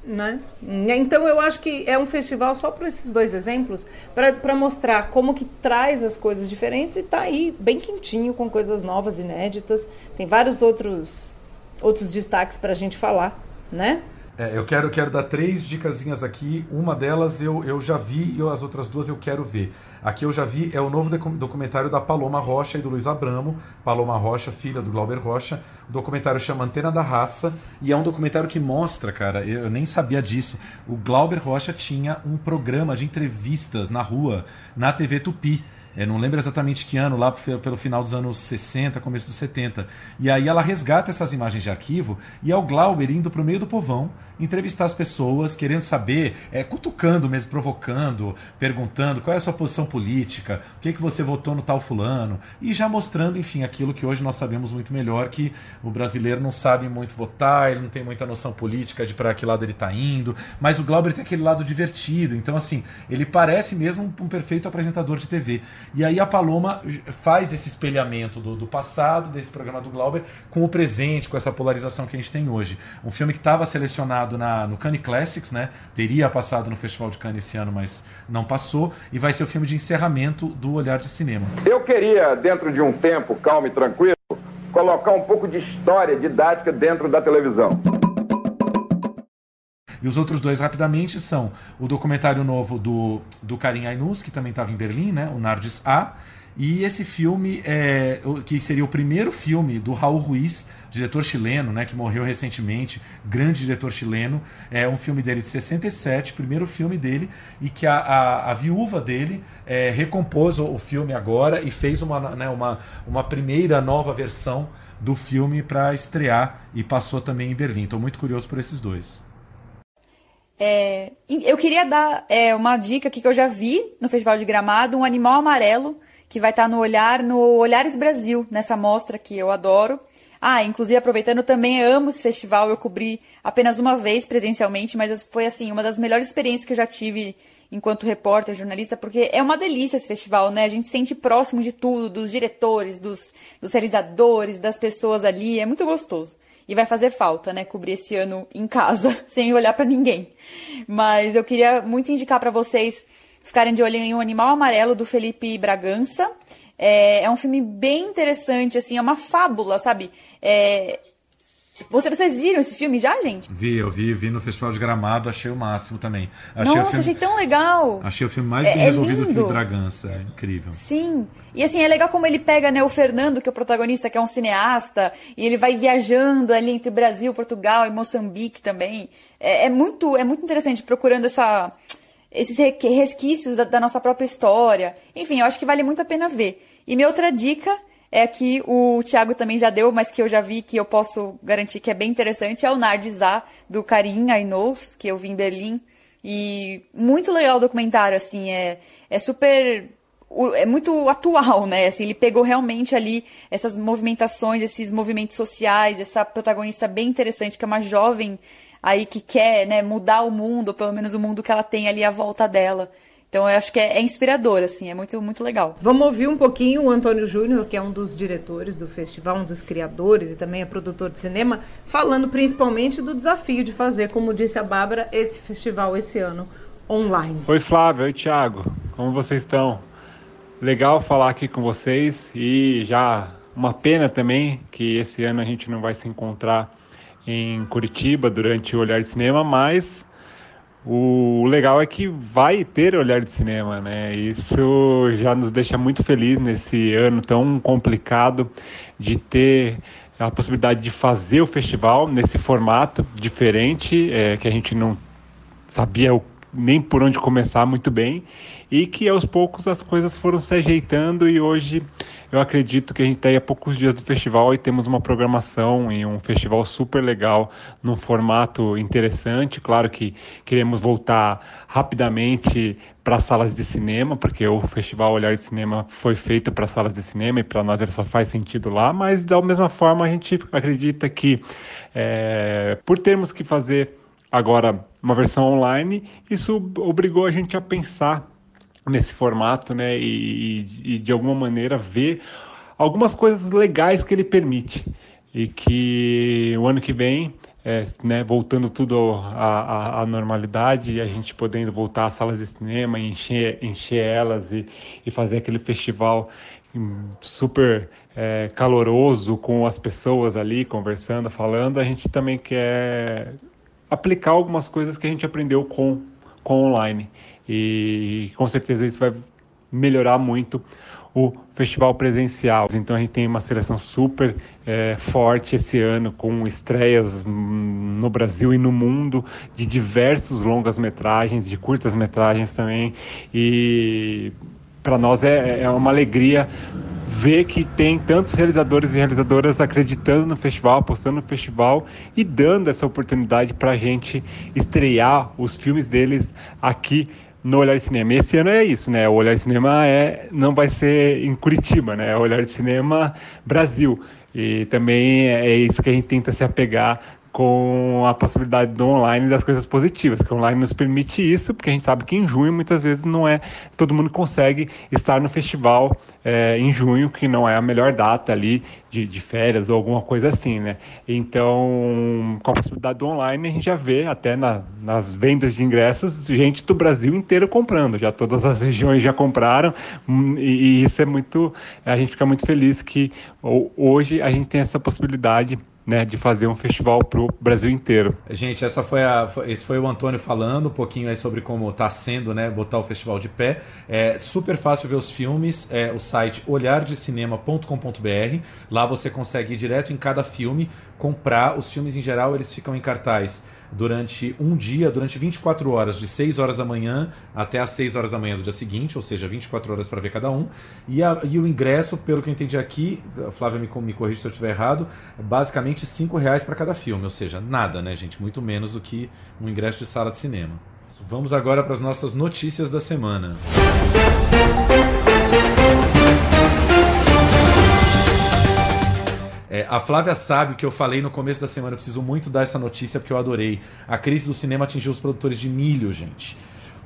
né? Então eu acho que é um festival só por esses dois exemplos para mostrar como que traz as coisas diferentes e está aí bem quentinho com coisas novas, inéditas. Tem vários outros outros destaques para a gente falar, né? É, eu quero, quero dar três dicasinhas aqui. Uma delas eu, eu já vi e as outras duas eu quero ver. Aqui eu já vi, é o novo documentário da Paloma Rocha e do Luiz Abramo. Paloma Rocha, filha do Glauber Rocha. O documentário chama Antena da Raça e é um documentário que mostra, cara, eu nem sabia disso. O Glauber Rocha tinha um programa de entrevistas na rua, na TV Tupi. Não lembro exatamente que ano, lá pelo final dos anos 60, começo dos 70. E aí ela resgata essas imagens de arquivo e é o Glauber indo para o meio do povão entrevistar as pessoas, querendo saber, é, cutucando mesmo, provocando, perguntando qual é a sua posição política, o que, que você votou no tal fulano, e já mostrando, enfim, aquilo que hoje nós sabemos muito melhor, que o brasileiro não sabe muito votar, ele não tem muita noção política de para que lado ele está indo, mas o Glauber tem aquele lado divertido, então assim, ele parece mesmo um perfeito apresentador de TV. E aí a Paloma faz esse espelhamento do, do, passado, desse programa do Glauber, com o presente, com essa polarização que a gente tem hoje. Um filme que estava selecionado na, no Cannes Classics, né? Teria passado no Festival de Cannes esse ano, mas não passou. E vai ser o filme de encerramento do Olhar de Cinema. Eu queria, dentro de um tempo calmo e tranquilo, colocar um pouco de história didática dentro da televisão. E os outros dois, rapidamente, são o documentário novo do, do Karim Ainus, que também estava em Berlim, né? o Nardis A, E esse filme, é, que seria o primeiro filme do Raul Ruiz, diretor chileno, né, que morreu recentemente, grande diretor chileno, é um filme dele de 67, primeiro filme dele, e que a, a, a viúva dele é, recompôs o, filme agora e fez uma, né, uma, uma primeira nova versão do filme para estrear e passou também em Berlim. Estou muito curioso por esses dois. É, eu queria dar é, uma dica aqui que eu já vi no Festival de Gramado, um animal amarelo que vai estar no olhar no Olhares Brasil, nessa mostra que eu adoro. Ah, inclusive aproveitando, também amo esse festival, eu cobri apenas uma vez presencialmente, mas foi assim, uma das melhores experiências que eu já tive enquanto repórter, jornalista, porque é uma delícia esse festival, né? A gente se sente próximo de tudo, dos diretores, dos, dos realizadores, das pessoas ali, é muito gostoso. E vai fazer falta, né, cobrir esse ano em casa, sem olhar para ninguém. Mas eu queria muito indicar para vocês ficarem de olho em O Animal Amarelo, do Felipe Bragança. É, é um filme bem interessante, assim, é uma fábula, sabe? É, você, vocês viram esse filme já, gente? Vi, eu vi, vi no Festival de Gramado, achei o máximo também. Achei Nossa, filme, achei tão legal. Achei o filme mais bem é, é resolvido do filme Bragança, é incrível. Sim, e assim, é legal como ele pega né, o Fernando, que é o protagonista, que é um cineasta, e ele vai viajando ali entre Brasil, Portugal e Moçambique também. É, é muito, é muito interessante, procurando essa esses resquícios da, da, nossa própria história. Enfim, eu acho que vale muito a pena ver. E minha outra dica é que o Thiago também já deu, mas que eu já vi que eu posso garantir que é bem interessante, é o Nardizá, do Karim Ainous, que eu vi em Berlim. E muito legal o documentário, assim, é, é super é muito atual, né? Assim, ele pegou realmente ali essas movimentações, esses movimentos sociais, essa protagonista bem interessante, que é uma jovem aí que quer né, mudar o mundo, ou pelo menos o mundo que ela tem ali à volta dela. Então eu acho que é, é inspirador, assim, é muito, muito legal. Vamos ouvir um pouquinho o Antônio Júnior, que é um dos diretores do festival, um dos criadores e também é produtor de cinema, falando principalmente do desafio de fazer, como disse a Bárbara, esse festival esse ano online. Oi Flávio, oi Thiago, como vocês estão? Legal falar aqui com vocês e já uma pena também que esse ano a gente não vai se encontrar em Curitiba durante o Olhar de Cinema, mas o legal é que vai ter Olhar de Cinema, né? Isso já nos deixa muito feliz nesse ano tão complicado de ter a possibilidade de fazer o festival nesse formato diferente, é, que a gente não sabia o nem por onde começar muito bem e que aos poucos as coisas foram se ajeitando e hoje eu acredito que a gente está aí a poucos dias do festival e temos uma programação e um festival super legal num formato interessante. Claro que queremos voltar rapidamente para salas de cinema, porque o Festival Olhar de Cinema foi feito para salas de cinema e para nós ele só faz sentido lá, mas da mesma forma a gente acredita que é, por termos que fazer agora uma versão online, isso obrigou a gente a pensar nesse formato, né? E, e, de alguma maneira ver algumas coisas legais que ele permite e que o ano que vem, é, né, voltando tudo à, à, normalidade, a gente podendo voltar às salas de cinema, encher, encher elas e, e fazer aquele festival super é, caloroso com as pessoas ali conversando, falando, a gente também quer aplicar algumas coisas que a gente aprendeu com, com online. E com certeza isso vai melhorar muito o festival presencial. Então a gente tem uma seleção super é, forte esse ano, com estreias no Brasil e no mundo de diversos longas metragens, de curtas metragens também. E para nós é, é uma alegria ver que tem tantos realizadores e realizadoras acreditando no festival, apostando no festival e dando essa oportunidade para a gente estrear os filmes deles aqui no Olhar de Cinema. Esse ano é isso, né? O Olhar de Cinema é, não vai ser em Curitiba, né? É o Olhar de Cinema Brasil. E também é isso que a gente tenta se apegar com a possibilidade do online das coisas positivas, que o online nos permite isso, porque a gente sabe que em junho muitas vezes não é todo mundo consegue estar no festival é, em junho, que não é a melhor data ali de, de, férias ou alguma coisa assim, né? Então, com a possibilidade do online, a gente já vê até na, nas vendas de ingressos gente do Brasil inteiro comprando, já todas as regiões já compraram hum, e, e isso é muito, a gente fica muito feliz que hoje a gente tem essa possibilidade né, de fazer um festival para o Brasil inteiro. Gente, essa foi a, esse foi o Antônio falando um pouquinho aí sobre como está sendo, né, botar o festival de pé. É super fácil ver os filmes, é o site olhardecinema.com.br. Lá você consegue ir direto em cada filme, comprar. Os filmes em geral eles ficam em cartaz durante um dia, durante 24 horas, de 6 horas da manhã até as 6 horas da manhã do dia seguinte, ou seja, 24 horas para ver cada um. E, a, e, o ingresso, pelo que eu entendi aqui, a Flávia me, me corrige se eu estiver errado, é basicamente 5 reais para cada filme, ou seja, nada, né, gente? Muito menos do que um ingresso de sala de cinema. Vamos agora para as nossas notícias da semana. É, a Flávia sabe que eu falei no começo da semana, preciso muito dar essa notícia porque eu adorei. A crise do cinema atingiu os produtores de milho, gente.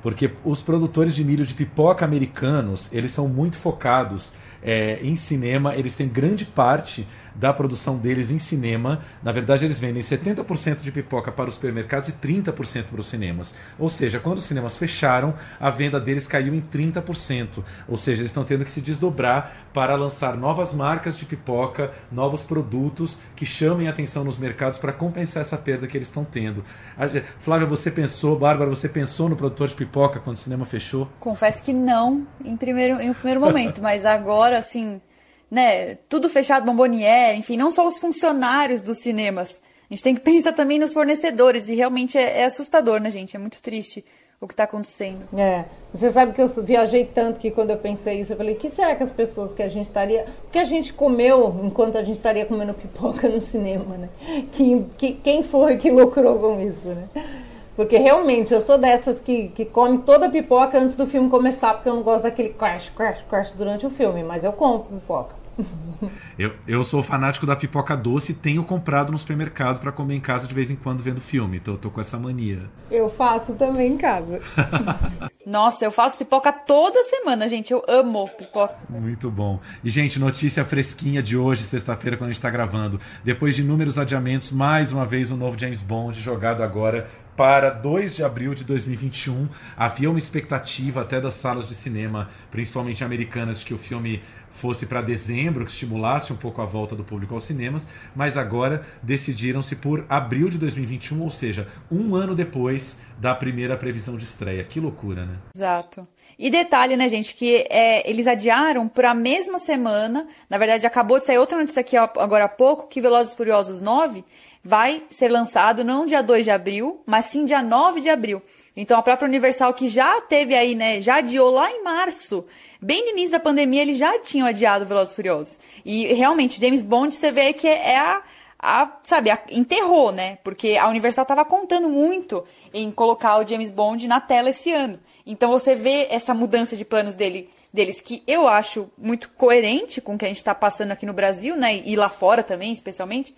Porque os produtores de milho de pipoca americanos, eles são muito focados é, em cinema, eles têm grande parte da produção deles em cinema. Na verdade, eles vendem 70% de pipoca para os supermercados e 30% para os cinemas. Ou seja, quando os cinemas fecharam, a venda deles caiu em 30%. Ou seja, eles estão tendo que se desdobrar para lançar novas marcas de pipoca, novos produtos que chamem atenção nos mercados para compensar essa perda que eles estão tendo. Flávia, você pensou, Bárbara, você pensou no produtor de pipoca quando o cinema fechou? Confesso que não, em primeiro, em primeiro momento, mas agora, assim, né, tudo fechado, bomboniere, enfim, não só os funcionários dos cinemas. A gente tem que pensar também nos fornecedores e realmente é, é assustador, né, gente? É muito triste o que está acontecendo. É, você sabe que eu viajei tanto que quando eu pensei isso, eu falei, que será que as pessoas que a gente estaria, o que a gente comeu enquanto a gente estaria comendo pipoca no cinema, né? Que, que, quem foi que lucrou com isso, né? Porque realmente eu sou dessas que, que come toda a pipoca antes do filme começar, porque eu não gosto daquele crash, crash, crash durante o filme, mas eu compro pipoca. Eu, eu sou fanático da pipoca doce e tenho comprado no supermercado para comer em casa de vez em quando vendo filme. Então eu tô com essa mania. Eu faço também em casa. Nossa, eu faço pipoca toda semana, gente. Eu amo pipoca. Muito bom. E, gente, notícia fresquinha de hoje, sexta-feira, quando a gente tá gravando. Depois de inúmeros adiamentos, mais uma vez o um novo James Bond jogado agora para 2 de abril de 2021. Havia uma expectativa até das salas de cinema, principalmente americanas, de que o filme fosse para dezembro, que estimulasse um pouco a volta do público aos cinemas, mas agora decidiram-se por abril de 2021, ou seja, um ano depois da primeira previsão de estreia. Que loucura, né? Exato. E detalhe, né, gente, que é, eles adiaram para a mesma semana. Na verdade, acabou de sair outra notícia aqui agora há pouco, que Velozes e Furiosos 9 vai ser lançado não dia 2 de abril, mas sim dia 9 de abril. Então a própria Universal, que já teve aí, né, já adiou lá em março, bem no início da pandemia, eles já tinham adiado Velozes Furiosos. E realmente, James Bond, você vê que é a, a sabe, a, enterrou, né? Porque a Universal estava contando muito em colocar o James Bond na tela esse ano. Então você vê essa mudança de planos dele deles que eu acho muito coerente com o que a gente está passando aqui no Brasil, né? E lá fora também, especialmente.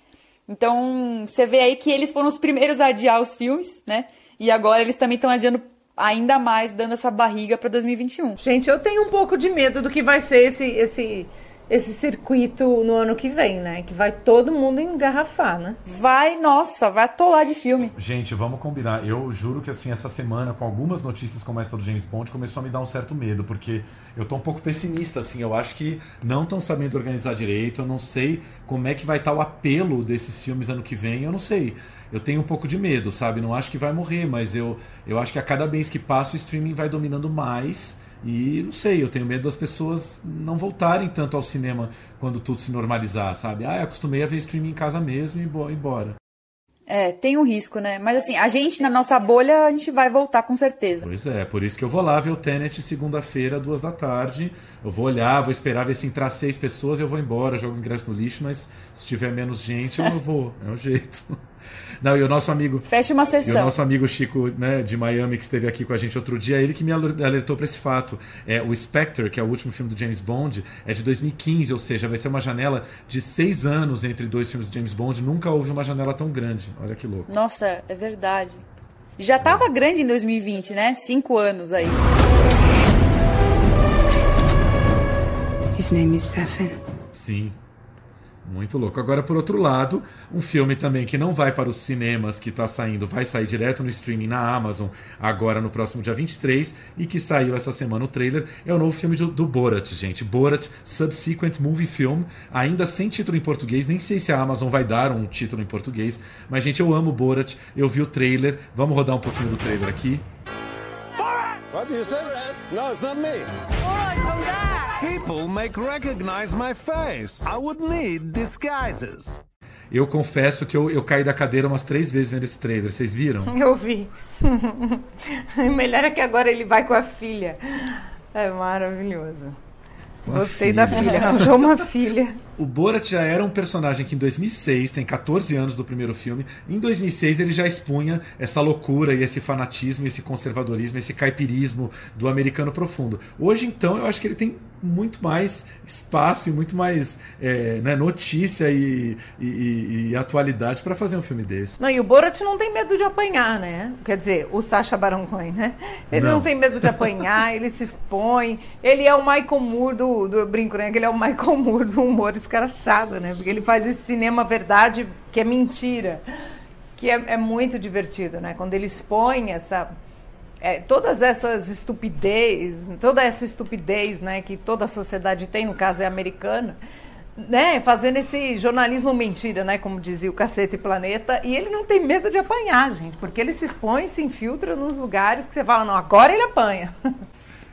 Então, você vê aí que eles foram os primeiros a adiar os filmes, né? E agora eles também estão adiando ainda mais, dando essa barriga para 2021. Gente, eu tenho um pouco de medo do que vai ser esse, esse esse circuito no ano que vem, né? Que vai todo mundo engarrafar, né? Vai, nossa, vai atolar de filme. Gente, vamos combinar. Eu juro que assim, essa semana, com algumas notícias como essa do James Bond, começou a me dar um certo medo, porque eu tô um pouco pessimista, assim. Eu acho que não estão sabendo organizar direito. Eu não sei como é que vai estar tá o apelo desses filmes ano que vem. Eu não sei. Eu tenho um pouco de medo, sabe? Não acho que vai morrer, mas eu, eu acho que a cada mês que passa o streaming vai dominando mais e não sei, eu tenho medo das pessoas não voltarem tanto ao cinema quando tudo se normalizar, sabe? Ah, eu acostumei a ver streaming em casa mesmo e embora. É, tem um risco, né? Mas assim, a gente na nossa bolha, a gente vai voltar com certeza. Pois é, por isso que eu vou lá ver o Tenet segunda-feira, duas da tarde. Eu vou olhar, vou esperar ver se entrar seis pessoas, eu vou embora, jogo ingresso no lixo, mas se tiver menos gente, eu não vou. É o jeito. Não, e o nosso amigo. Fecha uma sessão. E o nosso amigo Chico, né, de Miami, que esteve aqui com a gente outro dia, ele que me alertou para esse fato. É, o Spectre, que é o último filme do James Bond, é de 2015, ou seja, vai ser uma janela de seis anos entre dois filmes do James Bond. Nunca houve uma janela tão grande. Olha que louco. Nossa, é verdade. Já estava é. grande em 2020, né? Cinco anos aí. His name is Safin. Sim. Muito louco. Agora, por outro lado, um filme também que não vai para os cinemas, que está saindo, vai sair direto no streaming na Amazon, agora no próximo dia 23, e que saiu essa semana o trailer, é o novo filme do, do Borat, gente. Borat Subsequent Movie Film, ainda sem título em português, nem sei se a Amazon vai dar um título em português, mas, gente, eu amo Borat, eu vi o trailer, vamos rodar um pouquinho do trailer aqui. What do you say? No, it's not me. People make recognize my face. I would need disguises. Eu confesso que eu, eu caí da cadeira umas três vezes vendo esse trailer. Vocês viram? Eu vi. Melhor é que agora ele vai com a filha. É maravilhoso. Uma Gostei filha. da filha. Arranjou uma filha. O Borat já era um personagem que em 2006, tem 14 anos do primeiro filme, em 2006 ele já expunha essa loucura e esse fanatismo, esse conservadorismo, esse caipirismo do americano profundo. Hoje, então, eu acho que ele tem muito mais espaço e muito mais é, né, notícia e, e- e- atualidade para fazer um filme desse. Não, e o Borat não tem medo de apanhar, né? Quer dizer, o Sacha Baron Cohen, né? Ele não, Não. tem medo de apanhar, ele se expõe. Ele é o Michael Moore do, do eu brinco, né? Ele é o Michael Moore do humor escrachado, né? Porque ele faz esse cinema verdade que é mentira. Que é, é muito divertido, né? Quando ele expõe essa... é, todas essas estupidez, toda essa estupidez, né, que toda a sociedade tem, no caso é americana, né, fazendo esse jornalismo mentira, né, como dizia o Cacete Planeta, e ele não tem medo de apanhar, gente, porque ele se expõe, se infiltra nos lugares que você fala, não, agora ele apanha.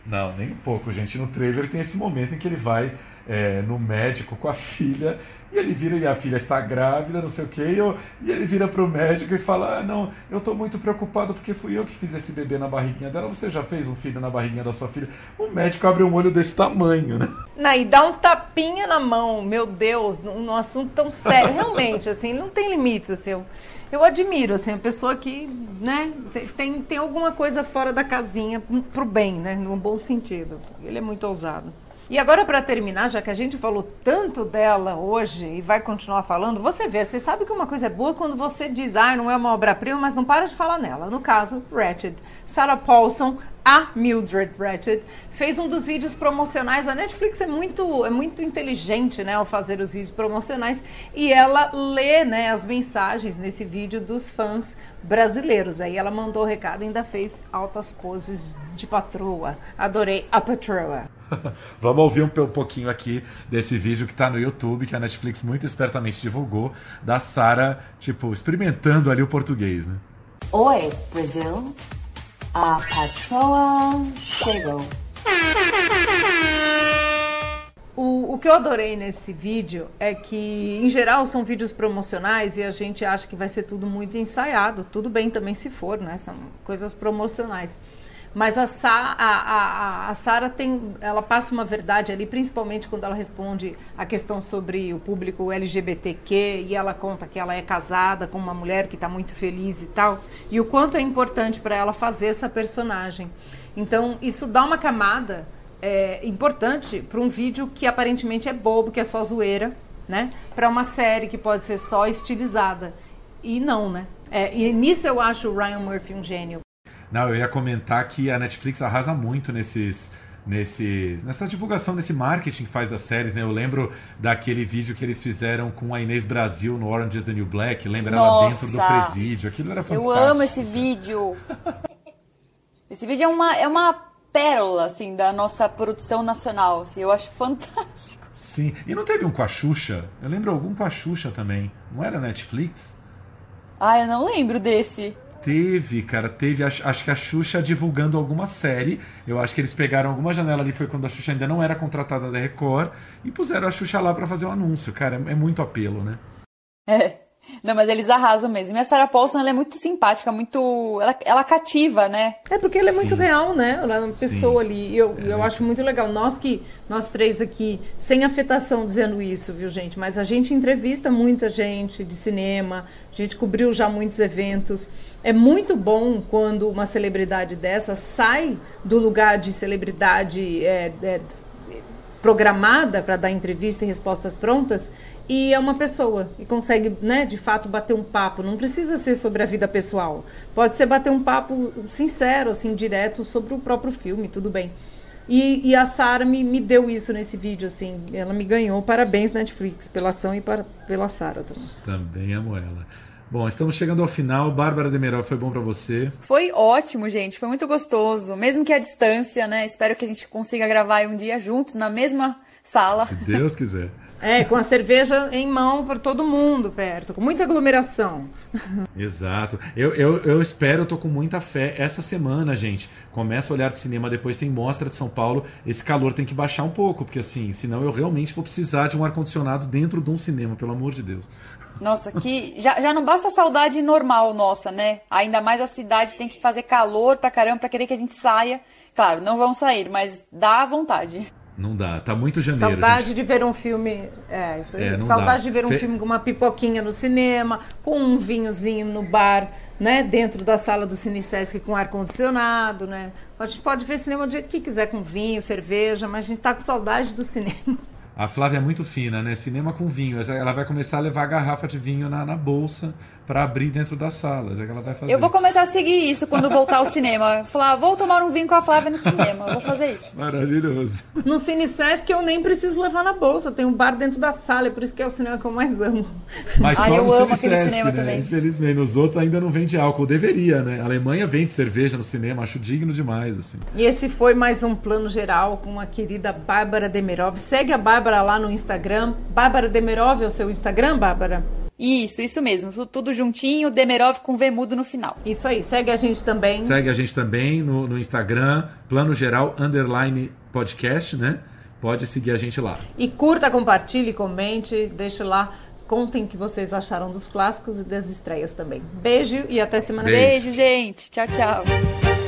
Não, nem um pouco, gente. No trailer tem esse momento em que ele vai é, no médico com a filha e ele vira e a filha está grávida, não sei o quê, e, eu- e ele vira pro médico e fala: Ah, não, eu tô muito preocupado porque fui eu que fiz esse bebê na barriguinha dela. Você já fez um filho na barriguinha da sua filha? O médico abre um olho desse tamanho, né? Não, e dá um tapinha na mão, meu Deus, num assunto tão sério, realmente, assim, não tem limites, assim, eu, eu admiro, assim, a pessoa que, né, tem- tem, tem alguma coisa fora da casinha pro bem, né, no bom sentido, ele é muito ousado. E agora, para terminar, já que a gente falou tanto dela hoje e vai continuar falando, você vê, você sabe que uma coisa é boa quando você diz, ah, não é uma obra-prima, mas não para de falar nela. No caso, Ratched. Sarah Paulson, a Mildred Ratched, fez um dos vídeos promocionais. A Netflix é muito, é muito inteligente né, ao fazer os vídeos promocionais e ela lê né, as mensagens nesse vídeo dos fãs brasileiros. Aí ela mandou o recado e ainda fez altas poses de patroa. Adorei a patroa. Vamos ouvir um, um pouquinho aqui desse vídeo que tá no YouTube, que a Netflix muito espertamente divulgou, da Sarah, tipo, experimentando ali o português, né? Oi, Brasil. A patroa chegou. O, o que eu adorei nesse vídeo é que, em geral, são vídeos promocionais e a gente acha que vai ser tudo muito ensaiado. Tudo bem também se for, né? São coisas promocionais. Mas a, Sa a, a, a Sarah tem, ela passa uma verdade ali, principalmente quando ela responde a questão sobre o público LGBTQ e ela conta que ela é casada com uma mulher que está muito feliz e tal, e o quanto é importante para ela fazer essa personagem. Então, isso dá uma camada é, importante para um vídeo que aparentemente é bobo, que é só zoeira, né? Para uma série que pode ser só estilizada. E não, né? É, e nisso eu acho o Ryan Murphy um gênio. Não, eu ia comentar que a Netflix arrasa muito nesses. Nesses, nessa divulgação, nesse marketing que faz das séries, né? Eu lembro daquele vídeo que eles fizeram com a Inês Brasil no Orange is the New Black. Lembra ela Nossa! dentro do presídio? Aquilo era fantástico. Eu amo esse vídeo. Esse vídeo é uma, é uma pérola, assim, da nossa produção nacional. Assim, eu acho fantástico. Sim. E não teve um com a Xuxa? Eu lembro algum com a Xuxa também. Não era Netflix? Ah, eu não lembro desse. Teve, cara, teve. Acho, acho que a Xuxa divulgando alguma série. Eu acho que eles pegaram alguma janela ali, foi quando a Xuxa ainda não era contratada da Record, e puseram a Xuxa lá pra fazer o anúncio. Cara, é, é muito apelo, né? É. Não, mas eles arrasam mesmo. E a Sarah Paulson, ela é muito simpática, muito... Ela, ela cativa, né? É porque ela é muito Sim. real, né? Ela é uma pessoa Sim. ali. E Eu, eu acho muito legal. Nós que, nós três aqui, sem afetação dizendo isso, viu, gente? Mas a gente entrevista muita gente de cinema, a gente cobriu já muitos eventos. É muito bom quando uma celebridade dessa sai do lugar de celebridade é, é, programada para dar entrevista e respostas prontas e é uma pessoa e consegue, né, de fato bater um papo. Não precisa ser sobre a vida pessoal. Pode ser bater um papo sincero, assim, direto sobre o próprio filme, tudo bem. E, e a Sara me, me deu isso nesse vídeo, assim. Ela me ganhou. Parabéns, Netflix, pela ação e para, pela Sara também. Também amo ela. Bom, estamos chegando ao final. Bárbara Demerol, foi bom para você? Foi ótimo, gente. Foi muito gostoso. Mesmo que a distância, né? Espero que a gente consiga gravar um dia juntos, na mesma sala. Se Deus quiser. É, com a cerveja em mão para todo mundo perto, com muita aglomeração. Exato. Eu, eu, eu espero, eu tô com muita fé. Essa semana, gente, começa a olhar de cinema, depois tem mostra de São Paulo. Esse calor tem que baixar um pouco, porque assim, senão eu realmente vou precisar de um ar-condicionado dentro de um cinema, pelo amor de Deus. Nossa, que já, já não basta a saudade normal nossa, né? Ainda mais a cidade tem que fazer calor pra caramba pra querer que a gente saia. Claro, não vão sair, mas dá vontade. Não dá, tá muito janeiro. Saudade gente. de ver um filme. É, isso aí. É, Saudade dá. de ver um Fe- filme com uma pipoquinha no cinema, com um vinhozinho no bar, né? Dentro da sala do Cine Sesc com ar-condicionado, né? A gente pode ver cinema do jeito que quiser, com vinho, cerveja, mas a gente tá com saudade do cinema. A Flávia é muito fina, né? Cinema com vinho. Ela vai começar a levar a garrafa de vinho na, na bolsa pra abrir dentro das salas. É que ela vai fazer. Eu vou começar a seguir isso quando voltar ao cinema. Falar, "Ah, vou tomar um vinho com a Flávia no cinema. Vou fazer isso. Maravilhoso. No Cine Sesc eu nem preciso levar na bolsa, tem um bar dentro da sala, é por isso que é o cinema que eu mais amo. Mas Ai, só eu no amo Cine aquele Sesc, cinema né? também. Infelizmente, nos outros ainda não vende álcool. Deveria, né? A Alemanha vende cerveja no cinema, acho digno demais, assim. E esse foi mais um plano geral com a querida Bárbara Demirov. Segue a Bárbara lá no Instagram. Bárbara Demirov é o seu Instagram, Bárbara? Isso, isso mesmo. Tu- Tudo juntinho, Demerov com V mudo no final. Isso aí, segue a gente também. Segue a gente também no, no Instagram, Plano Geral Underline Podcast, né? Pode seguir a gente lá. E curta, compartilhe, comente, deixe lá. Contem o que vocês acharam dos clássicos e das estreias também. Beijo e até semana que vem. Beijo, gente. Tchau, tchau.